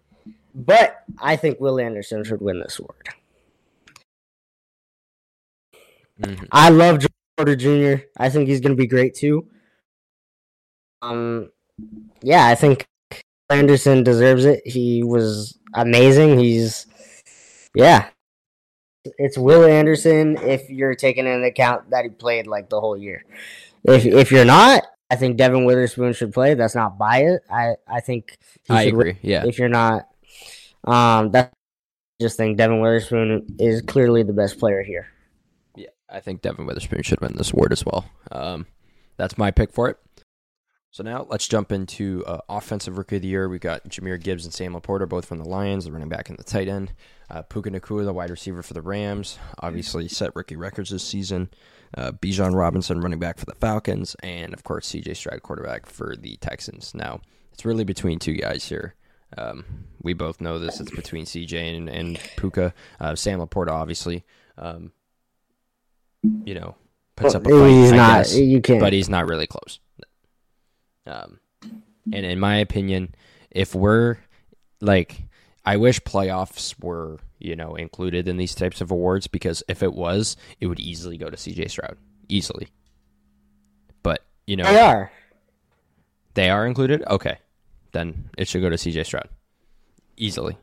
But I think Will Anderson should win this award. Mhm. I love Joe Porter Jr. I think he's going to be great too. Um, yeah, I think Anderson deserves it. He was amazing. He's, yeah, it's Will Anderson if you're taking into account that he played like the whole year. If if you're not, I think Devin Witherspoon should play. That's not bias. I I think he I should win agree. Yeah, if you're not. Um, that I just think Devin Witherspoon is clearly the best player here. Yeah, I think Devin Witherspoon should win this award as well. Um, that's my pick for it. So now let's jump into uh, offensive rookie of the year. We've got Jahmyr Gibbs and Sam LaPorta, both from the Lions, the running back and the tight end. Uh, Puka Nacua, the wide receiver for the Rams, obviously set rookie records this season. Uh, Bijan Robinson, running back for the Falcons, and of course CJ Stroud, quarterback for the Texans. Now it's really between two guys here. Um, we both know this. It's between CJ and, and Puka. Uh, Sam LaPorta, obviously. Um, you know, puts up a fight, he's I not. guess, You can't. but he's not really close. Um, and in my opinion, if we're like, I wish playoffs were, you know, included in these types of awards because if it was, it would easily go to CJ Stroud. Easily. But, you know, They are. they are included? Okay. Then it should go to CJ Stroud. Easily.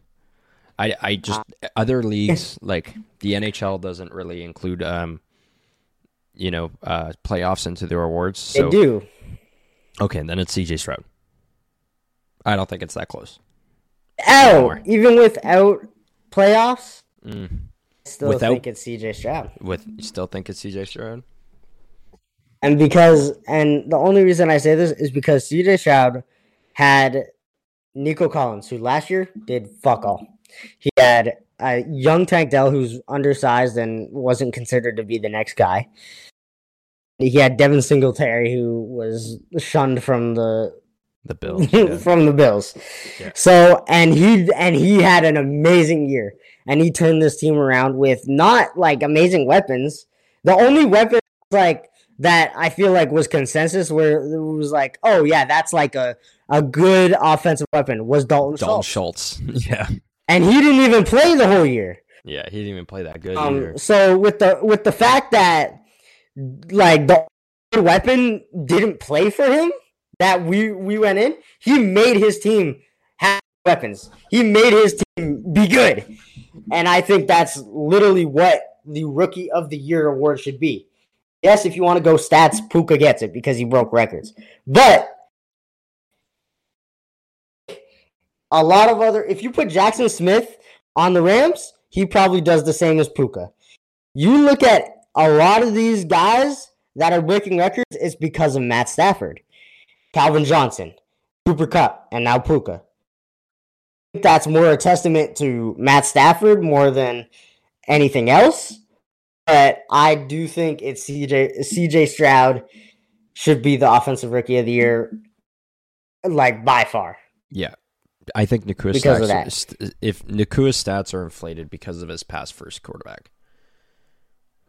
I, I just other leagues like the NHL doesn't really include um you know uh playoffs into their awards. They do. okay, then it's CJ Stroud. I don't think it's that close. Oh, even without playoffs, Mm. I still Without- think it's CJ Stroud. With you still think it's CJ Stroud? And because, and the only reason I say this is because CJ Stroud had Nico Collins, who last year did fuck all. He had a young Tank Dell, who's undersized and wasn't considered to be the next guy. He had Devin Singletary, who was shunned from the The Bills. yeah. *laughs* from the Bills. Yeah. So and he and he had an amazing year, and he turned this team around with not like amazing weapons. The only weapon like that I feel like was consensus where it was like, oh yeah, that's like a a good offensive weapon was Dalton, Dalton Schultz, Schultz. *laughs* yeah. and he didn't even play the whole year. Yeah, he didn't even play that good Um, either. so with the with the fact that like the weapon didn't play for him, that we we went in, he made his team have weapons. He made his team be good, and I think that's literally what the rookie of the year award should be. Yes, if you want to go stats, Puka gets it because he broke records, but. A lot of other, if you put Jackson Smith on the Rams, he probably does the same as Puka. You look at a lot of these guys that are breaking records, it's because of Matt Stafford, Calvin Johnson, Cooper Kupp, and now Puka. I think that's more a testament to Matt Stafford more than anything else. But I do think it's CJ CJ Stroud should be the offensive rookie of the year, like by far. Yeah. I think Nacua's stats, if Nacua's stats are inflated because of his past first quarterback.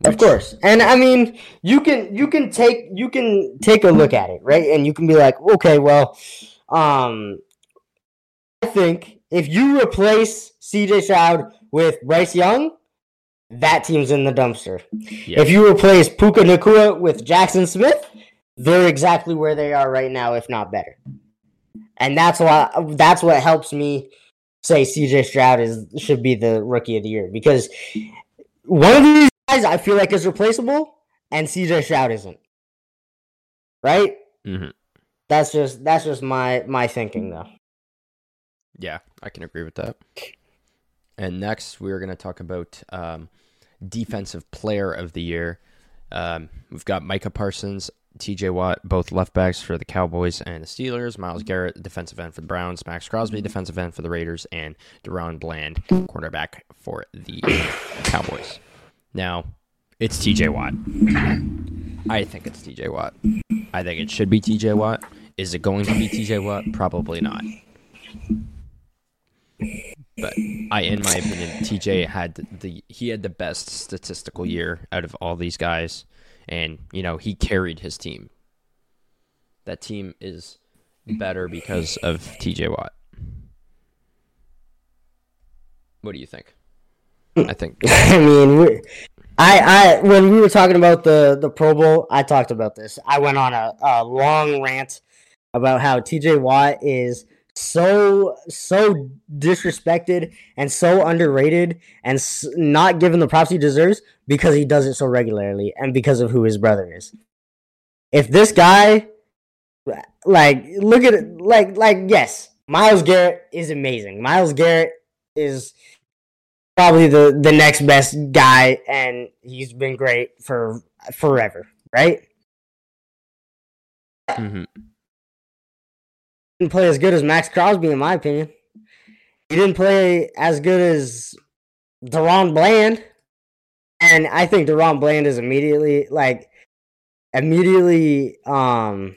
Of course. And I mean, you can you can take you can take a look at it, right? And you can be like, okay, well, um I think if you replace CJ Stroud with Bryce Young, that team's in the dumpster. Yeah. If you replace Puka Nacua with Jackson Smith, they're exactly where they are right now, if not better. And that's why that's what helps me say CJ Stroud is should be the rookie of the year because one of these guys I feel like is replaceable, and CJ Stroud isn't. Right? Mhm. That's just that's just my my thinking though. Yeah, I can agree with that. And next, we're going to talk about um, defensive player of the year. Um, we've got Micah Parsons, TJ Watt, both left backs for the Cowboys and the Steelers. Myles Garrett, defensive end for the Browns. Maxx Crosby, defensive end for the Raiders. And DaRon Bland, cornerback for the Cowboys. Now, it's TJ Watt. I think it's TJ Watt. I think it should be TJ Watt. Is it going to be TJ Watt? Probably not. But I, in my opinion, TJ had the he had the best statistical year out of all these guys, and you know he carried his team. That team is better because of TJ Watt. What do you think? I think *laughs* I mean, we, I I when we were talking about the the Pro Bowl, I talked about this. I went on a, a long rant about how TJ Watt is so so disrespected and so underrated and s- not given the props he deserves because he does it so regularly and because of who his brother is. If this guy like look at it like like yes, Myles Garrett is amazing. Myles Garrett is probably the the next best guy and he's been great for forever, right? Mm-hmm. didn't play as good as Maxx Crosby, in my opinion. He didn't play as good as DaRon Bland, and I think DaRon Bland is immediately like immediately um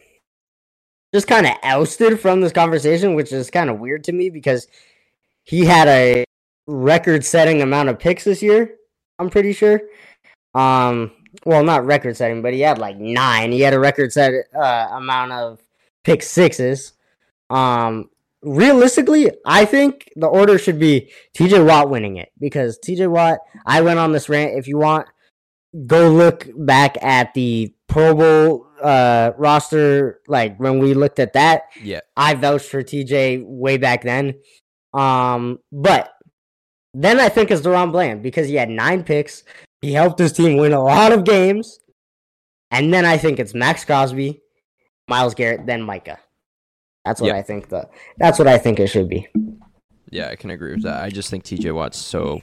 just kind of ousted from this conversation, which is kind of weird to me because he had a record-setting amount of picks this year. I'm pretty sure. Um, well, not record-setting, but he had like nine. He had a record-set uh, amount of pick sixes. Um, realistically, I think the order should be TJ Watt winning it because TJ Watt. I went on this rant. If you want, go look back at the Pro Bowl uh, roster. Like when we looked at that, Yeah. I vouched for TJ way back then. Um, but then I think it's DaRon Bland because he had nine picks. He helped his team win a lot of games. And then I think it's Maxx Crosby, Myles Garrett, then Micah. That's what Yep. I think the that's what I think it should be. Yeah, I can agree with that. I just think TJ Watt's so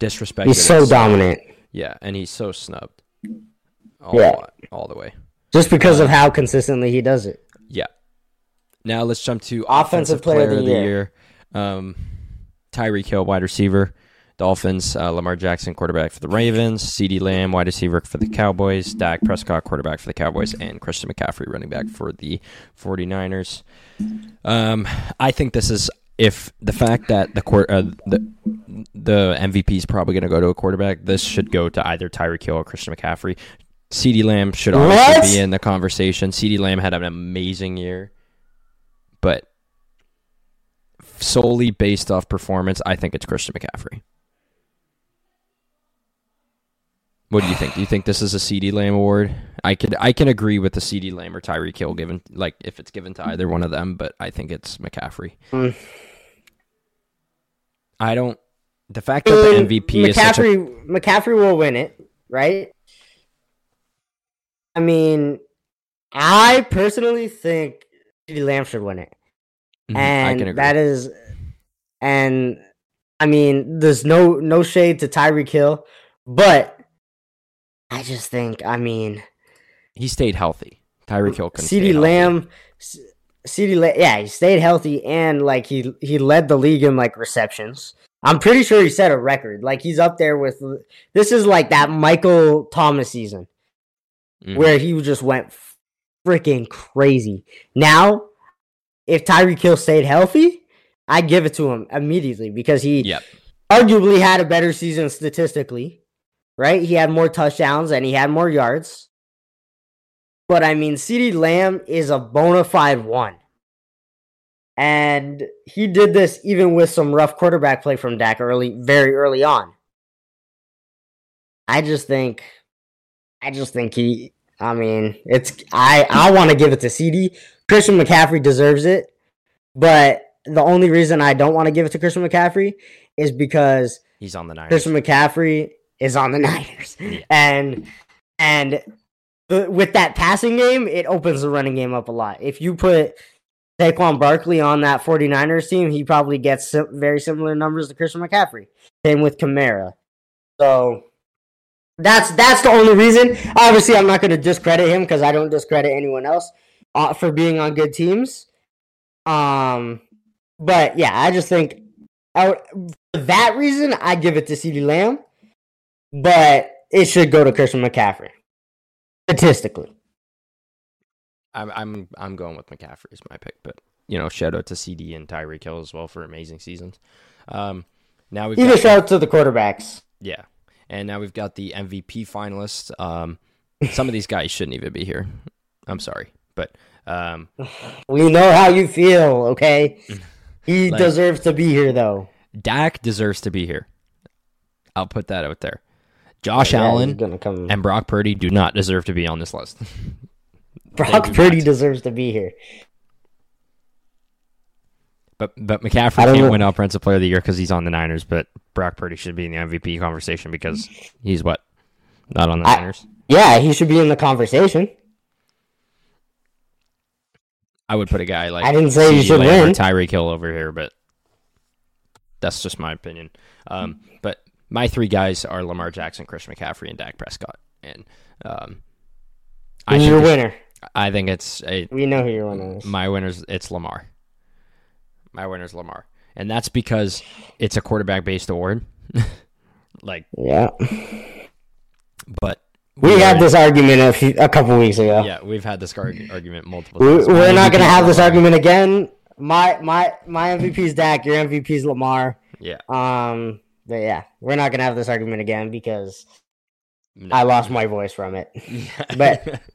disrespected. He's so dominant. Yeah, and he's so snubbed. All, Yeah. all the way. Just because of how consistently he does it. Yeah. Now let's jump to Offensive player of the year. Um, Tyreek Hill, wide receiver. Dolphins, uh, Lamar Jackson, quarterback for the Ravens, CeeDee Lamb, wide receiver for the Cowboys, Dak Prescott, quarterback for the Cowboys, and Christian McCaffrey, running back for the 49ers. Um, I think this is if the fact that the court uh, the the MVP is probably going to go to a quarterback, this should go to either Tyreek Hill or Christian McCaffrey. CeeDee Lamb should obviously What? be in the conversation. CeeDee Lamb had an amazing year, but solely based off performance, I think it's Christian McCaffrey. What do you think? Do you think this is a CeeDee Lamb award? I could I can agree with the CeeDee Lamb or Tyreek Hill given like if it's given to either one of them, but I think it's McCaffrey. Mm. I don't. The fact that the MVP is a McCaffrey McCaffrey will win it, right? I mean, I personally think CeeDee Lamb should win it. Mhm, I and that is and I mean there's no no shade to Tyreek Hill, but I just think I mean he stayed healthy. Tyreek Hill can CeeDee Lamb CeeDee Lamb yeah, he stayed healthy and like he he led the league in like receptions. I'm pretty sure he set a record. Like he's up there with this is like that Michael Thomas season Mm-hmm. where he just went freaking crazy. Now, if Tyreek Hill stayed healthy, I'd give it to him immediately because he Yep. arguably had a better season statistically, right? He had more touchdowns and he had more yards. But I mean, CeeDee Lamb is a bona fide one. And he did this even with some rough quarterback play from Dak early, very early on. I just think, I just think he. I mean, it's I. I want to give it to CeeDee. Christian McCaffrey deserves it, but the only reason I don't want to give it to Christian McCaffrey is because He's on the Niners. Christian McCaffrey is on the *laughs* Niners, Yeah. and and the, with that passing game, it opens the running game up a lot. If you put Saquon Barkley on that 49ers team, he probably gets very similar numbers to Christian McCaffrey. Same with Kamara. So that's that's the only reason. Obviously, I'm not going to discredit him because I don't discredit anyone else uh, for being on good teams. Um, but yeah, I just think out for that reason, I give it to CeeDee Lamb, but it should go to Christian McCaffrey statistically. I'm I'm I'm going with McCaffrey as my pick, but you know, shout out to CeeDee and Tyreek Hill as well for amazing seasons. Um, now we've Even got, shout out to the quarterbacks. yeah, and now we've got the MVP finalists. Um, some of these guys shouldn't even be here. I'm sorry, but um, *laughs* We know how you feel, okay? He *laughs* Like- deserves to be here, though. Dak deserves to be here. I'll put that out there. Josh Yeah, Allen and Brock Purdy do not deserve to be on this list. *laughs* Brock Purdy not. deserves to be here. But but McCaffrey can't know. win Offensive Player of the Year because he's on the Niners. But Brock Purdy should be in the MVP conversation because he's what not on the I- Niners. Yeah, he should be in the conversation. I would put a guy like I didn't say you should win. Tyreek Hill over here, but that's just my opinion. Um, but my three guys are Lamar Jackson, Christian McCaffrey, and Dak Prescott. And um, I your winner? I think it's a, We know who your winner is. my winner's it's Lamar. My winner's Lamar, and that's because it's a quarterback based award. *laughs* like, Yeah, but we had this argument a, few, a couple weeks ago. Yeah, we've had this ar- argument multiple We, times. we're not going to have this argument again. My my my MVP is Dak. Your MVP is Lamar. Yeah, Um, but yeah, we're not going to have this argument again because No. I lost my voice from it. *laughs* Yeah. But- *laughs*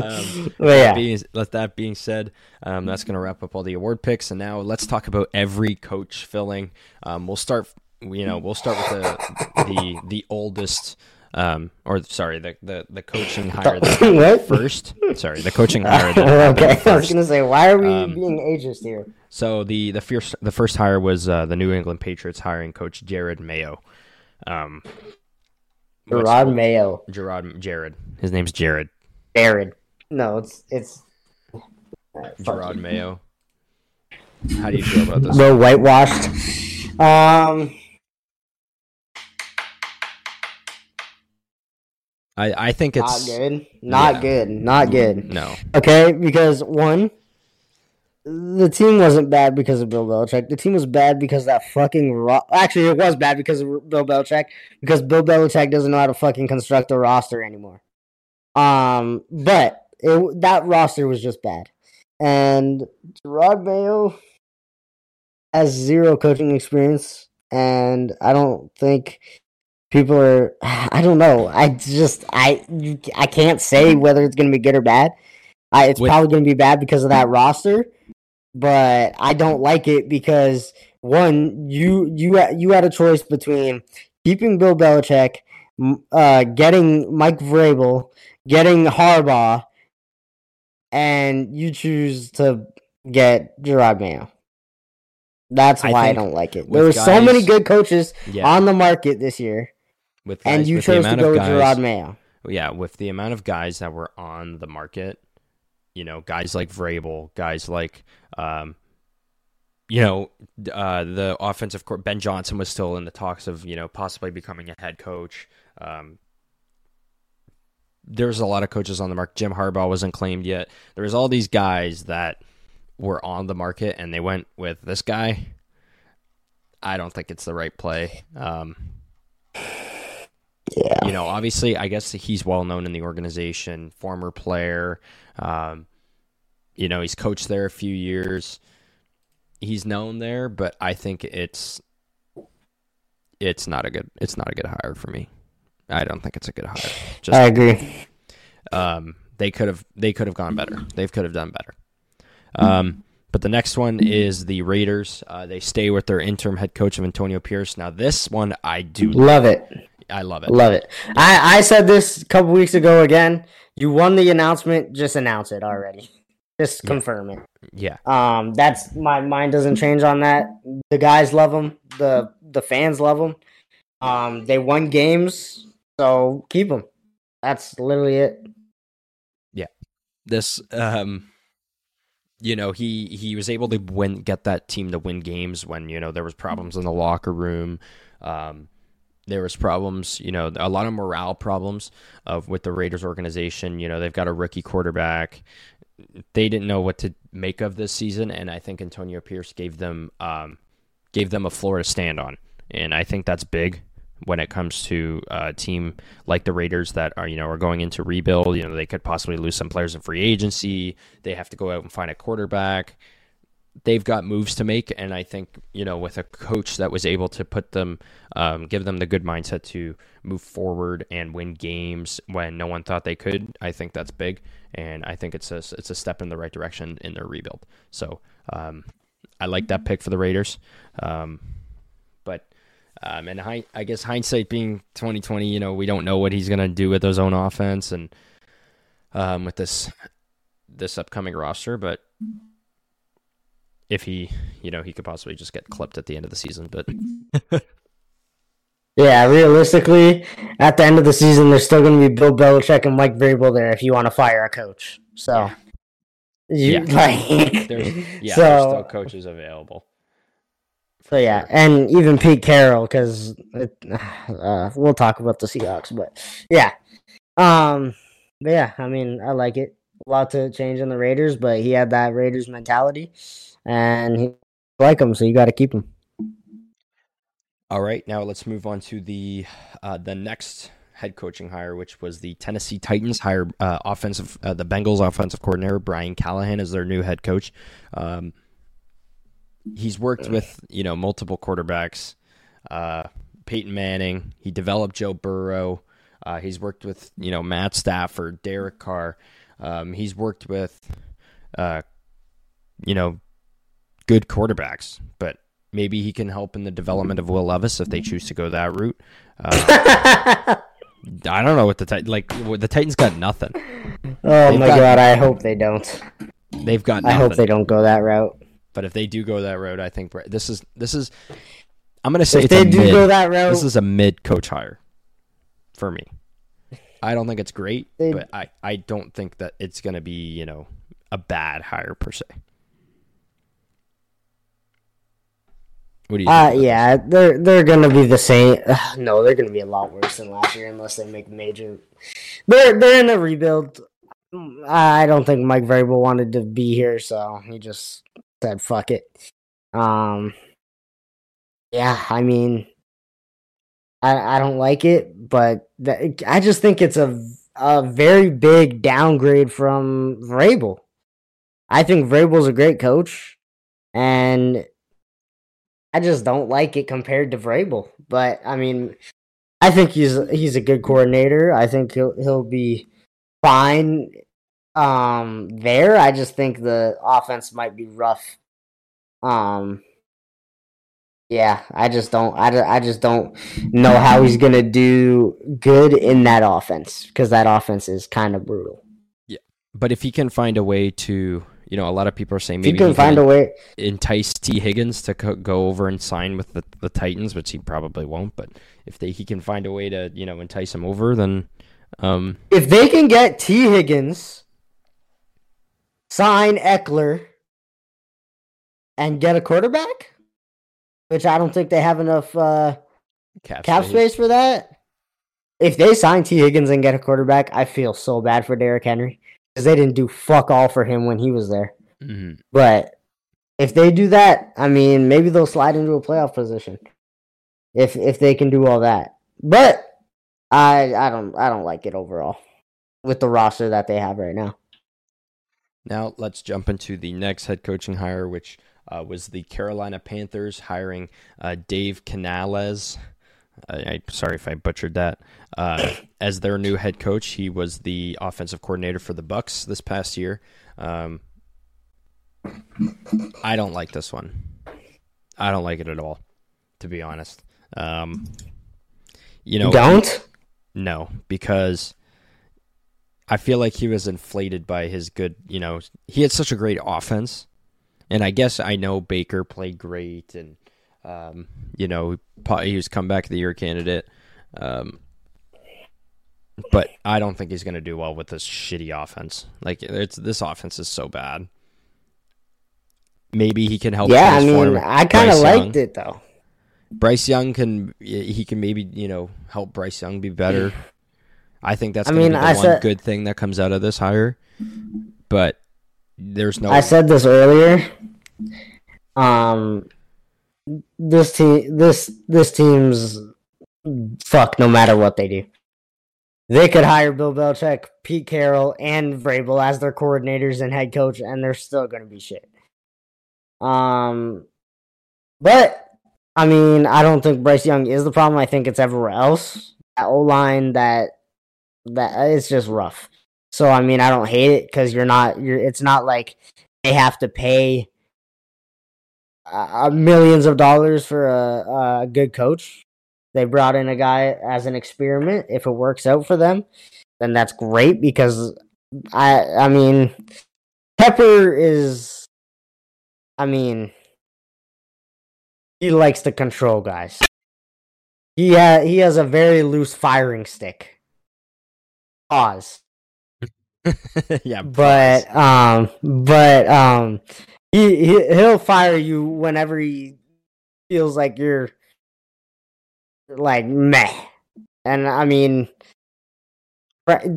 Um, *laughs* But yeah. being, let that being said, um, that's going to wrap up all the award picks, and now let's talk about every coach filling. Um, we'll start, you know, we'll start with the the the oldest, um, or sorry, the the, the coaching *laughs* hire that *laughs* first. Sorry, the coaching *laughs* hire that happened okay, I was gonna say, why are we Um, being ageist here? So the the first the first hire was uh, the New England Patriots hiring coach Jerod Mayo. Um, Gerard Mayo, Gerard Jared. His name's Jared. Jared. No, it's it's uh, Gerard. Mayo. How do you feel about this? The whitewashed. Um, I I think not good. Not yeah. good. Not good. no. Okay, because one, the team wasn't bad because of Bill Belichick. The team was bad because that fucking ro- actually it was bad because of Bill Belichick because Bill Belichick doesn't know how to fucking construct a roster anymore. Um, but it, that roster was just bad, and Jerod Mayo has zero coaching experience, and I don't think people are. *sighs* I don't know. I just I I can't say whether it's gonna be good or bad. I, it's With- probably going to be bad because of that roster, but I don't like it because one, you you you had a choice between keeping Bill Belichick, uh, getting Mike Vrabel, getting Harbaugh, and you choose to get Jerod Mayo. That's why I think don't like it. There were so many good coaches Yeah. on the market this year, with and you chose to go with guys, Jerod Mayo. Yeah, with the amount of guys that were on the market, you know, guys like Vrabel, guys like, um, you know, uh, the offensive court. Ben Johnson was still in the talks of you know possibly becoming a head coach. Um, was a lot of coaches on the market. Jim Harbaugh wasn't claimed yet. There was all these guys that were on the market, and they went with this guy. I don't think it's the right play. Um, Yeah. you know, obviously, I guess he's well known in the organization, former player. Um, you know, he's coached there a few years. He's known there, but I think it's it's not a good it's not a good hire for me. I don't think it's a good hire. Just I agree. um, they could have they could have gone better. They could have done better. Um, but the next one is the Raiders. Uh, they stay with their interim head coach of Antonio Pierce. Now this one I do Love it. I love it. Love it. I, I said this a couple weeks ago again. You won the announcement, just announce it already. *laughs* Just Yeah. confirm it. Yeah. Um, that's my mind doesn't change on that. The guys love them. The the fans love them. Um, they won games, so keep them. That's literally it. Yeah. This um you know he he was able to win get that team to win games when you know there was problems in the locker room um there was problems you know a lot of morale problems of with the Raiders organization you know they've got a rookie quarterback they didn't know what to make of this season and I think Antonio Pierce gave them um gave them a floor to stand on and I think that's big when it comes to a team like the Raiders that are you know are going into rebuild. You know they could possibly lose some players in free agency. They have to go out and find a quarterback. They've got moves to make, and I think you know with a coach that was able to put them, um, give them the good mindset to move forward and win games when no one thought they could. I think that's big, and I think it's a it's a step in the right direction in their rebuild. So um, I like that pick for the Raiders. Um, but um, and hi- I guess hindsight being twenty twenty, you know, we don't know what he's gonna do with his own offense and um, with this this upcoming roster. But if he, you know, he could possibly just get clipped at the end of the season. But *laughs* Yeah, realistically, at the end of the season, there's still going to be Bill Belichick and Mike Vrabel there if you want to fire a coach. So, you Yeah. *laughs* like, there's yeah, so, there's still coaches available. So yeah, and even Pete Carroll, because *sighs* uh, we'll talk about the Seahawks, but yeah, um, but yeah, I mean, I like it. A lot to change in the Raiders, but he had that Raiders mentality, and he like him, so you got to keep him. All right, now let's move on to the uh, the next head coaching hire, which was the Tennessee Titans hire uh, offensive uh, the Bengals offensive coordinator Brian Callahan as their new head coach. Um, he's worked with you know multiple quarterbacks, uh, Peyton Manning. He developed Joe Burrow. Uh, he's worked with you know Matt Stafford, Derek Carr. Um, he's worked with, uh, you know, good quarterbacks, but maybe he can help in the development of Will Levis if they choose to go that route. Uh, *laughs* I don't know what the Tit- like the Titans got nothing. Oh They've my got- god, I hope they don't. They've got I hope they don't go that route. But if they do go that route, I think this is this is. I'm gonna say If it's they do mid. go that route, This is a mid coach hire for me. I don't think it's great, They- but I I don't think that it's gonna be you know a bad hire per se. What do you? uh, yeah, they're they're gonna be the same. *sighs* No, they're gonna be a lot worse than last year unless they make major. They're they're in a rebuild. I don't think Mike Vrabel wanted to be here, so he just said "fuck it." Um, yeah, I mean, I I don't like it, but th- I just think it's a a very big downgrade from Vrabel. I think Vrabel's a great coach, and I just don't like it compared to Vrabel. But I mean, I think he's he's a good coordinator. I think he'll he'll be fine um there. I just think the offense might be rough. Um yeah, I just don't I, I just don't know how he's going to do good in that offense cuz that offense is kind of brutal. Yeah. But if he can find a way to, you know, a lot of people are saying If he can find a way entice Tee Higgins to co- go over and sign with the, the Titans, which he probably won't. But if they he can find a way to you know entice him over, then um, if they can get Tee Higgins sign Ekeler and get a quarterback, which I don't think they have enough uh, cap, cap space for that. If they sign Tee Higgins and get a quarterback, I feel so bad for Derrick Henry because they didn't do fuck all for him when he was there. hmm But if they do that, I mean, maybe they'll slide into a playoff position. If if they can do all that, but I I don't I don't like it overall with the roster that they have right now. Now let's jump into the next head coaching hire, which uh, was the Carolina Panthers hiring uh, Dave Canales. I, I sorry if I butchered that. Uh, *coughs* as their new head coach, he was the offensive coordinator for the Bucks this past year. Um, I don't like this one. I don't like it at all, to be honest. Um, you know, don't no, because I feel like he was inflated by his good, you know, he had such a great offense. And I guess I know Baker played great and um, you know, he was comeback of the year candidate. Um, but I don't think he's going to do well with this shitty offense. Like it's this offense is so bad. Maybe he can help. yeah, I mean, I kind of liked Young. it though. Bryce Young can he can maybe you know help Bryce Young be better. I think that's I mean, be the I one said- good thing that comes out of this hire. But there's no I said this earlier. Um, this team, this this team's fuck. No matter what they do, they could hire Bill Belichick, Pete Carroll, and Vrabel as their coordinators and head coach, and they're still to be shit. Um, but I mean, I don't think Bryce Young is the problem. I think it's everywhere else. That O line, that that it's just rough. So I mean, I don't hate it because you're not. You're. It's not like they have to pay uh, millions of dollars for a, a good coach. They brought in a guy as an experiment. If it works out for them, then that's great because I. I mean, Tepper is. I mean, he likes to control guys. He ha- he has a very loose firing stick. Pause *laughs* yeah, but um but um he, he he'll fire you whenever he feels like you're like meh and i mean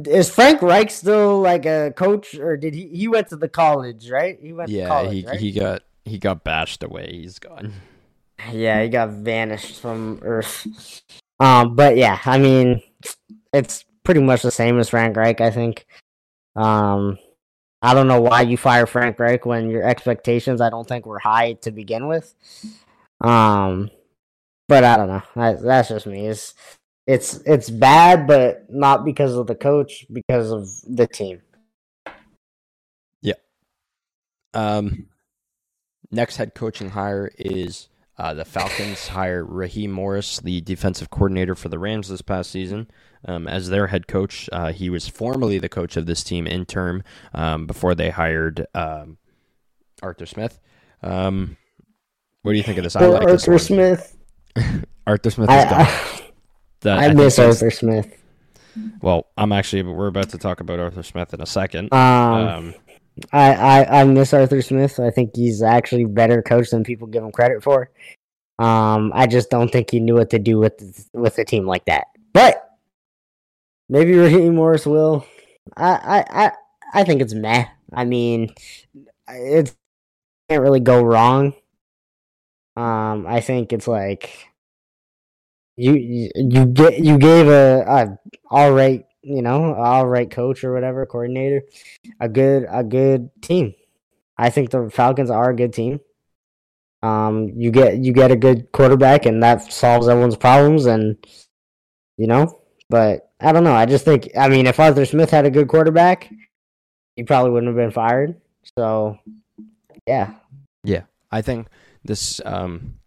is frank reich still like a coach or did he he went to the college right he went to yeah, college he right? he got he got bashed away. He's gone. yeah he got vanished from earth um but yeah i mean it's pretty much the same as frank reich i think um I don't know why you fire Frank Reich when your expectations I don't think were high to begin with. Um, but I don't know. That's just me. It's it's it's bad, but not because of the coach, because of the team. Yeah. Um. Next head coaching hire is uh, the Falcons hire Raheem Morris, the defensive coordinator for the Rams this past season, um, as their head coach. Uh, he was formerly the coach of this team in term um, before they hired um, Arthur Smith. Um, what do you think of this? I like Arthur one. Smith. *laughs* Arthur Smith I, is gone. I, That- I think miss Arthur Smith. Well, I'm actually. We're about to talk about Arthur Smith in a second. Um, Um, I, I, I miss Arthur Smith. I think he's actually better coach than people give him credit for. Um, I just don't think he knew what to do with with a team like that. But maybe Raheem Morris will. I, I, I, I think it's meh. I mean, it can't really go wrong. Um, I think it's like you you, get you gave a, a all right you know all right coach or whatever coordinator a good a good team. I think the Falcons are a good team. Um, you get you get a good quarterback, and that solves everyone's problems, and you know. But I don't know. I just think I mean, if Arthur Smith had a good quarterback, he probably wouldn't have been fired. So, yeah, yeah. I think this um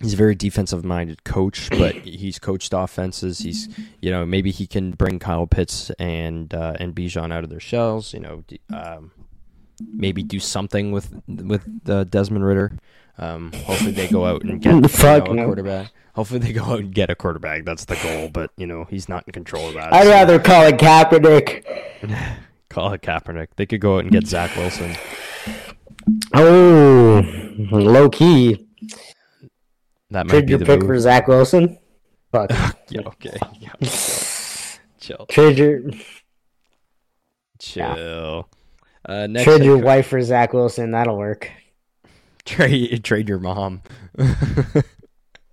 he's a very defensive minded coach, but *clears throat* he's coached offenses. He's you know maybe he can bring Kyle Pitts and uh, and Bijan out of their shells. You know, um, maybe do something with with uh, Desmond Ridder. Um, hopefully they go out and get *laughs* you know, a quarterback. Hopefully they go out and get a quarterback. That's the goal. But you know he's not in control of that. I'd so rather call it Kaepernick. *laughs* call it Kaepernick. They could go out and get Zach Wilson. Oh, low key. That might Trade be your the pick move. for Zach Wilson. Fuck. Yeah, *laughs* okay. Yeah, chill. Trade your Chill. Uh, next trade your wife for Zach Wilson. That'll work. *laughs* trade trade your mom.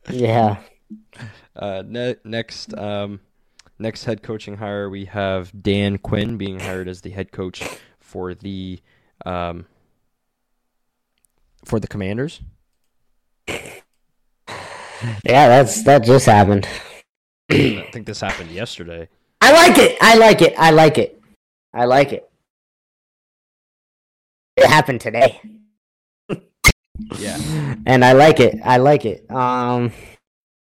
Yeah. *laughs* uh, ne- next um, next head coaching hire we have Dan Quinn being hired as the head coach for the um, for the Commanders. Yeah, that's that just happened. I think this happened yesterday. I like it. I like it. I like it. I like it. It happened today. *laughs* Yeah. And I like it. I like it. Um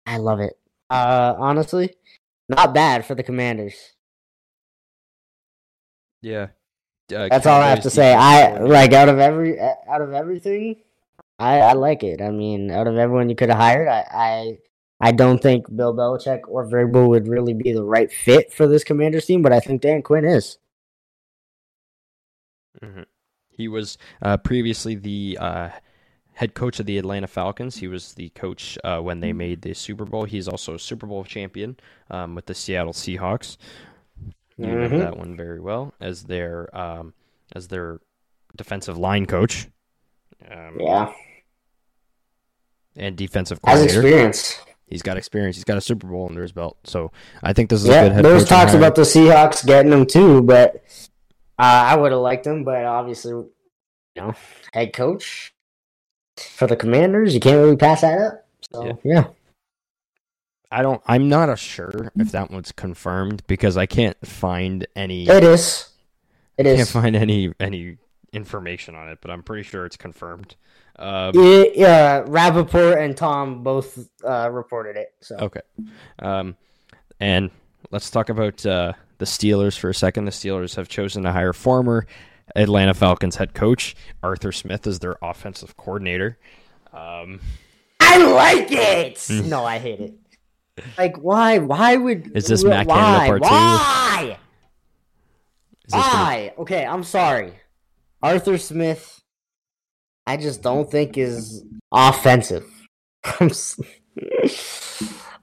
I love it. Uh honestly, not bad for the Commanders. Yeah. Uh, That's all I have to say. I like out of every out of everything, I I like it. I mean, out of everyone you could have hired, I I I don't think Bill Belichick or Vrabel would really be the right fit for this Commanders team, but I think Dan Quinn is. Mhm. He was uh, previously the uh, head coach of the Atlanta Falcons. He was the coach uh, when they made the Super Bowl. He's also a Super Bowl champion um, with the Seattle Seahawks. You know Mhm. that one very well as their um, as their defensive line coach um, Yeah, and defensive has coordinator. experience. He's got experience. He's got a Super Bowl under his belt. So I think this is a Yeah, good head there was coaching talks hire. about the Seahawks getting him too, but uh, I would have liked him. But obviously, you know, head coach for the Commanders, you can't really pass that up. So Yeah. yeah. I don't. I'm not a sure if that one's confirmed because I can't find any. it is. It can't find any any information on it, but I'm pretty sure it's confirmed. Um, Yeah, yeah, Rapoport and Tom both uh, reported it. So Okay. Um, and let's talk about uh, the Steelers for a second. The Steelers have chosen to hire former Atlanta Falcons head coach Arthur Smith as their offensive coordinator. Um, I like it. *laughs* no, I hate it. Like, why? Why would? Is this Matt why? Canada part two? Why? is gonna- Why? Okay, I'm sorry. Arthur Smith, I just don't think is offensive. *laughs*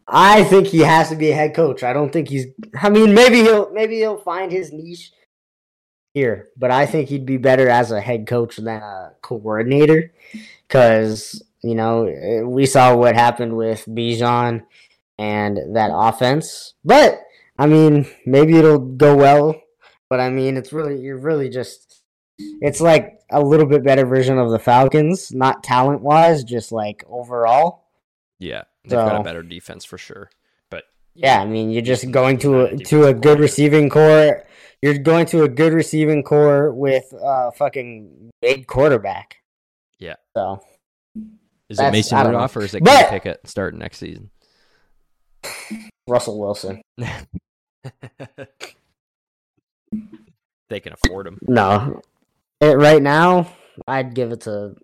I think he has to be a head coach. I don't think he's. I mean, maybe he'll maybe he'll find his niche here, but I think he'd be better as a head coach than a coordinator because you know we saw what happened with Bijan and that offense. But I mean, maybe it'll go well. But I mean, it's really you're really just it's like a little bit better version of the Falcons, not talent wise, just like overall. yeah, they've got a better defense for sure. But Yeah, I mean, you're just going to a to a good receiving corps. You're going to a good receiving corps with a fucking big quarterback. Yeah. So Is it Mason Rudolph or is it But- Pickett starting next season? *laughs* Russell Wilson. *laughs* they can afford him. No. It, right now, I'd give it to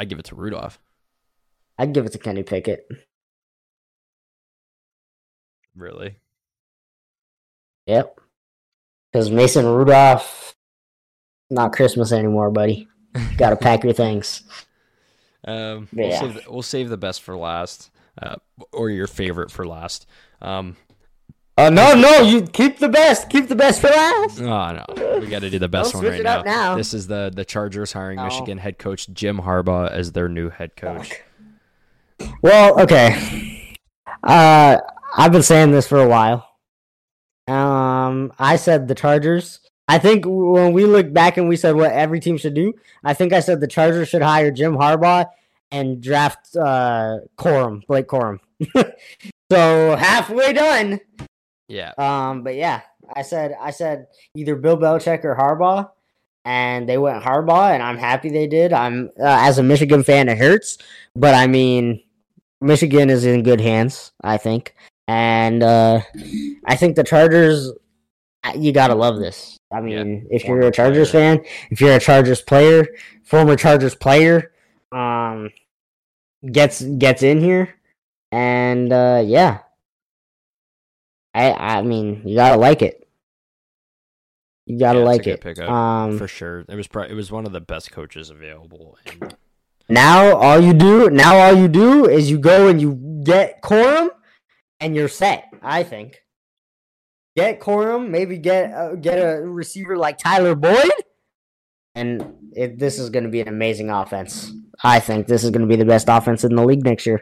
I'd give it to Rudolph. I'd give it to Kenny Pickett. Really? Yep. Because Mason Rudolph, not Christmas anymore, buddy. Got to pack your things. *laughs* Um, we'll, save the, we'll save the best for last, uh, or your favorite for last. Um, Oh no, no! You keep the best. Keep the best for last. oh no, we got to do the best Don't one right it up now. This is the the Chargers hiring No. Michigan head coach Jim Harbaugh as their new head coach. Well, okay. Uh, I've been saying this for a while. Um, I said the Chargers. I think when we look back and we said what every team should do, I think I said the Chargers should hire Jim Harbaugh and draft uh Corum, Blake Corum. *laughs* so halfway done. Yeah, Um, but yeah, I said I said either Bill Belichick or Harbaugh, and they went Harbaugh, and I'm happy they did. I'm uh, as a Michigan fan, it hurts, but I mean, Michigan is in good hands, I think, and uh, I think the Chargers. uh, You gotta love this. I Yeah, mean, if you're a Chargers player. fan, if you're a Chargers player, former Chargers player, um, gets gets in here, and uh, yeah, I I mean, you gotta like it. You gotta Yeah, like it. pickup, Um, for sure. It was pro- it was one of the best coaches available. And now all you do now all you do is you go and you get Corum, and you're set. I think. Get Corum, maybe get uh, get a receiver like Tyler Boyd, and it, this is going to be an amazing offense. I think this is going to be the best offense in the league next year.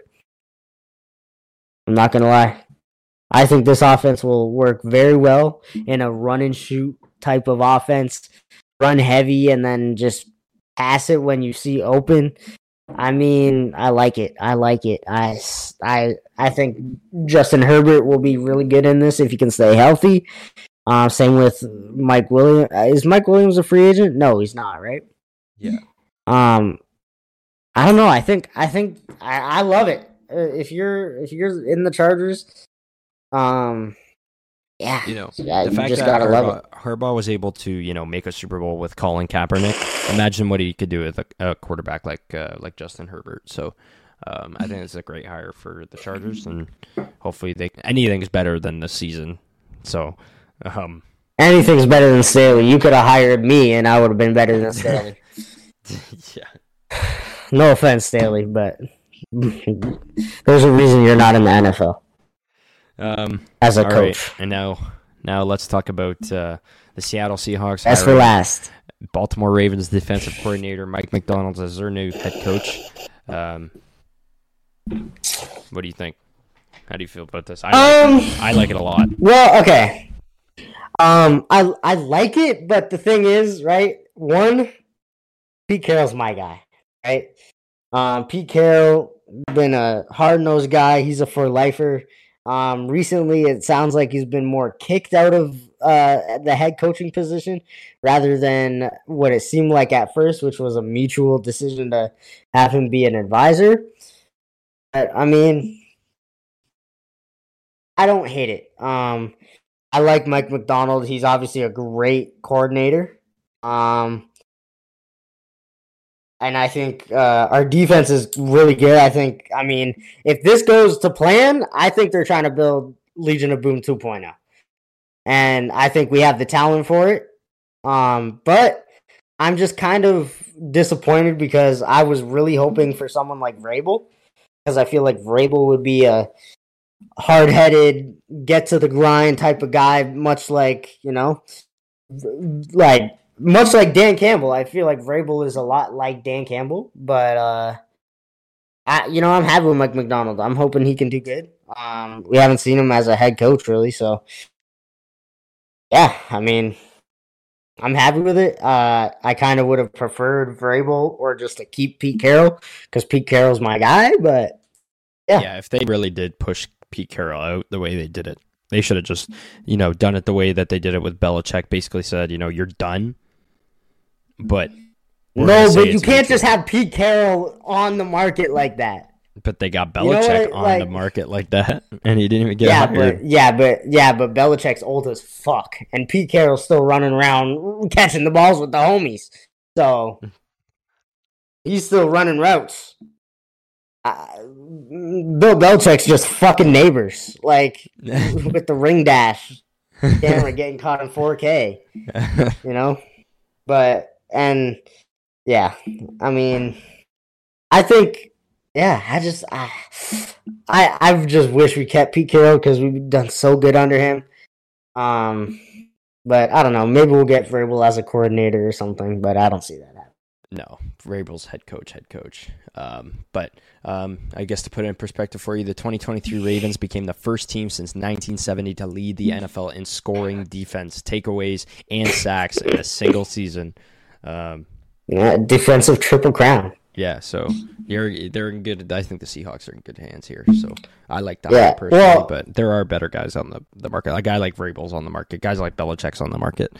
I'm not going to lie. I think this offense will work very well in a run and shoot type of offense, run heavy, and then just pass it when you see open. I mean, I like it. I like it. I, I, I think Justin Herbert will be really good in this if he can stay healthy. Uh, same with Mike Williams. Is Mike Williams a free agent? No, he's not. Right? yeah, Um, I don't know. I think I think I, I love it. Uh, If you're if you're in the Chargers, um, yeah, you know, yeah, the you fact just that gotta love it. Harbaugh, Harbaugh was able to, you know, make a Super Bowl with Colin Kaepernick. Imagine what he could do with a, a quarterback like uh, like Justin Herbert. So, um, I think it's a great hire for the Chargers, and hopefully they anything's better than the season. So, um, Anything's better than Staley. You could have hired me, and I would have been better than Staley. *laughs* yeah, *sighs* no offense, Staley, but *laughs* there's a reason you're not in the NFL um, as a all right, coach. and now now let's talk about uh, the Seattle Seahawks. That's for last. Baltimore Ravens defensive coordinator Mike Macdonald as their new head coach. Um, what do you think? How do you feel about this? I like, Um, it. I like it a lot. Well, okay. Um, I I like it, but the thing is, right? One, Pete Carroll's my guy, right? Um, Pete Carroll been a hard nosed guy. He's a for lifer. Um, recently, it sounds like he's been more kicked out of uh the head coaching position rather than what it seemed like at first, which was a mutual decision to have him be an advisor. But I mean, I don't hate it. Um, I like Mike Macdonald. He's obviously a great coordinator. Um, and I think uh, our defense is really good. I think, I mean, if this goes to plan, I think they're trying to build Legion of Boom 2.0. And I think we have the talent for it. Um, but I'm just kind of disappointed because I was really hoping for someone like Vrabel because I feel like Vrabel would be a hard headed, get to the grind type of guy, much like, you know, like much like Dan Campbell. I feel like Vrabel is a lot like Dan Campbell, but uh I you know, I'm happy with Mike Macdonald. I'm hoping he can do good. Um we haven't seen him as a head coach really, so yeah, I mean I'm happy with it. Uh, I kind of would have preferred Vrabel or just to keep Pete Carroll because Pete Carroll's my guy. But Yeah. Yeah. if they really did push Pete Carroll out the way they did it They should have just, you know, done it the way that they did it with Belichick. Basically said, you know, you're done. But No, but you can't just have Pete Carroll on the market like that. But they got You know Belichick I- on like- the market like that, *laughs* and he didn't even get yeah, hired. but yeah, but yeah, but Belichick's old as fuck, and Pete Carroll's still running around catching the balls with the homies. So he's still running routes. Uh, Bill Belichick's just fucking neighbors, like *laughs* with the ring dash *laughs* camera getting caught in 4K. you know but and yeah i mean i think yeah i just i i, I just wish we kept pete carroll because we've done so good under him um but i don't know maybe we'll get Vrabel as a coordinator or something but i don't see that happening No, Vrabel's head coach, head coach. Um, but um, I guess to put it in perspective for you, the 2023 Ravens became the first team since 1970 to lead the NFL in scoring, defense, takeaways, and sacks in a single season. Um, yeah defensive triple crown yeah, so you're they're in good. I think the Seahawks are in good hands here. So I like that Yeah, personally, well- but there are better guys on the, the market. A guy like Vrabel's on the market. Guys like Belichick's on the market.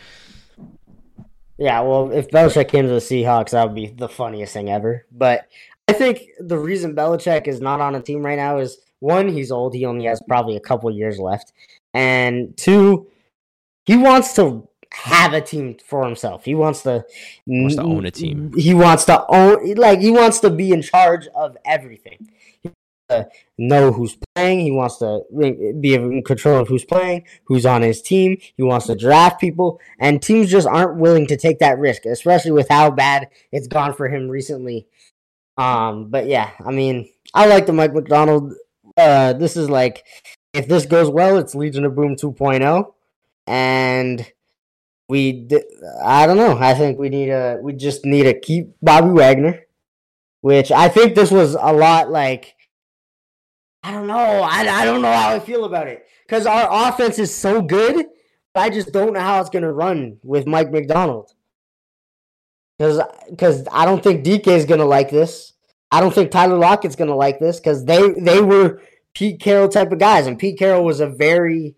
Yeah, well, if Belichick came to the Seahawks, that would be the funniest thing ever. But I think the reason Belichick is not on a team right now is one, he's old. He only has probably a couple years left. And two, he wants to have a team for himself. He wants to Wants to own a team. He wants to own like he wants to be in charge of everything. He wants to know who's playing. He wants to be in control of who's playing, who's on his team. He wants to draft people, and teams just aren't willing to take that risk, especially with how bad it's gone for him recently. Um, but yeah, I mean, I like the Mike Macdonald. Uh, this is like if this goes well, it's Legion of Boom 2.0, and we I don't know. I think we need a we just need to keep Bobby Wagner, which I think this was a lot like I don't know. I, I don't know how I feel about it because our offense is so good. I just don't know how it's gonna run with Mike Macdonald. Because because I don't think DK is gonna like this. I don't think Tyler Lockett's gonna like this because they they were Pete Carroll type of guys, and Pete Carroll was a very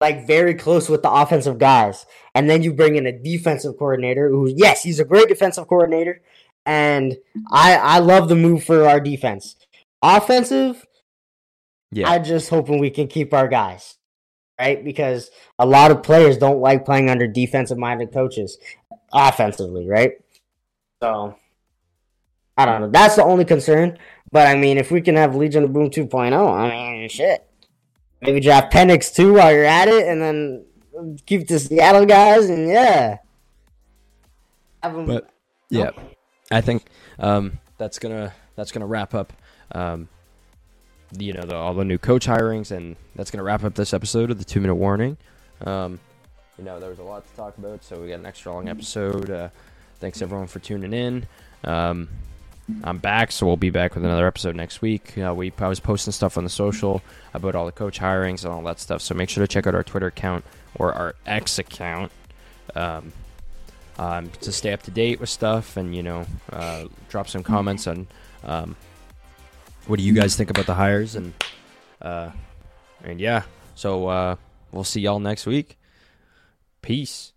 like very close with the offensive guys. And then you bring in a defensive coordinator who, yes, he's a great defensive coordinator, and I I love the move for our defense. Offensive, Yeah, I just hoping we can keep our guys, right? Because a lot of players don't like playing under defensive minded coaches, offensively, right? So I don't know. That's the only concern. But I mean, if we can have Legion of Boom 2.0, I mean, shit. Maybe draft Penix too while you're at it, and then keep the Seattle guys, and yeah. Have 'em- But yeah, I think um, that's gonna that's gonna wrap up. Um, you know, the, all the new coach hirings, and that's gonna wrap up this episode of the two minute warning. Um, you know, there was a lot to talk about, so we got an extra long episode. Uh, thanks everyone for tuning in. I'm back, so we'll be back with another episode next week. Uh, we I was posting stuff on the social about all the coach hirings and all that stuff, so make sure to check out our Twitter account or our X account. Um, um, to stay up to date with stuff and you know uh, drop some comments on um, what do you guys think about the hires and uh, and yeah so uh, we'll see y'all next week peace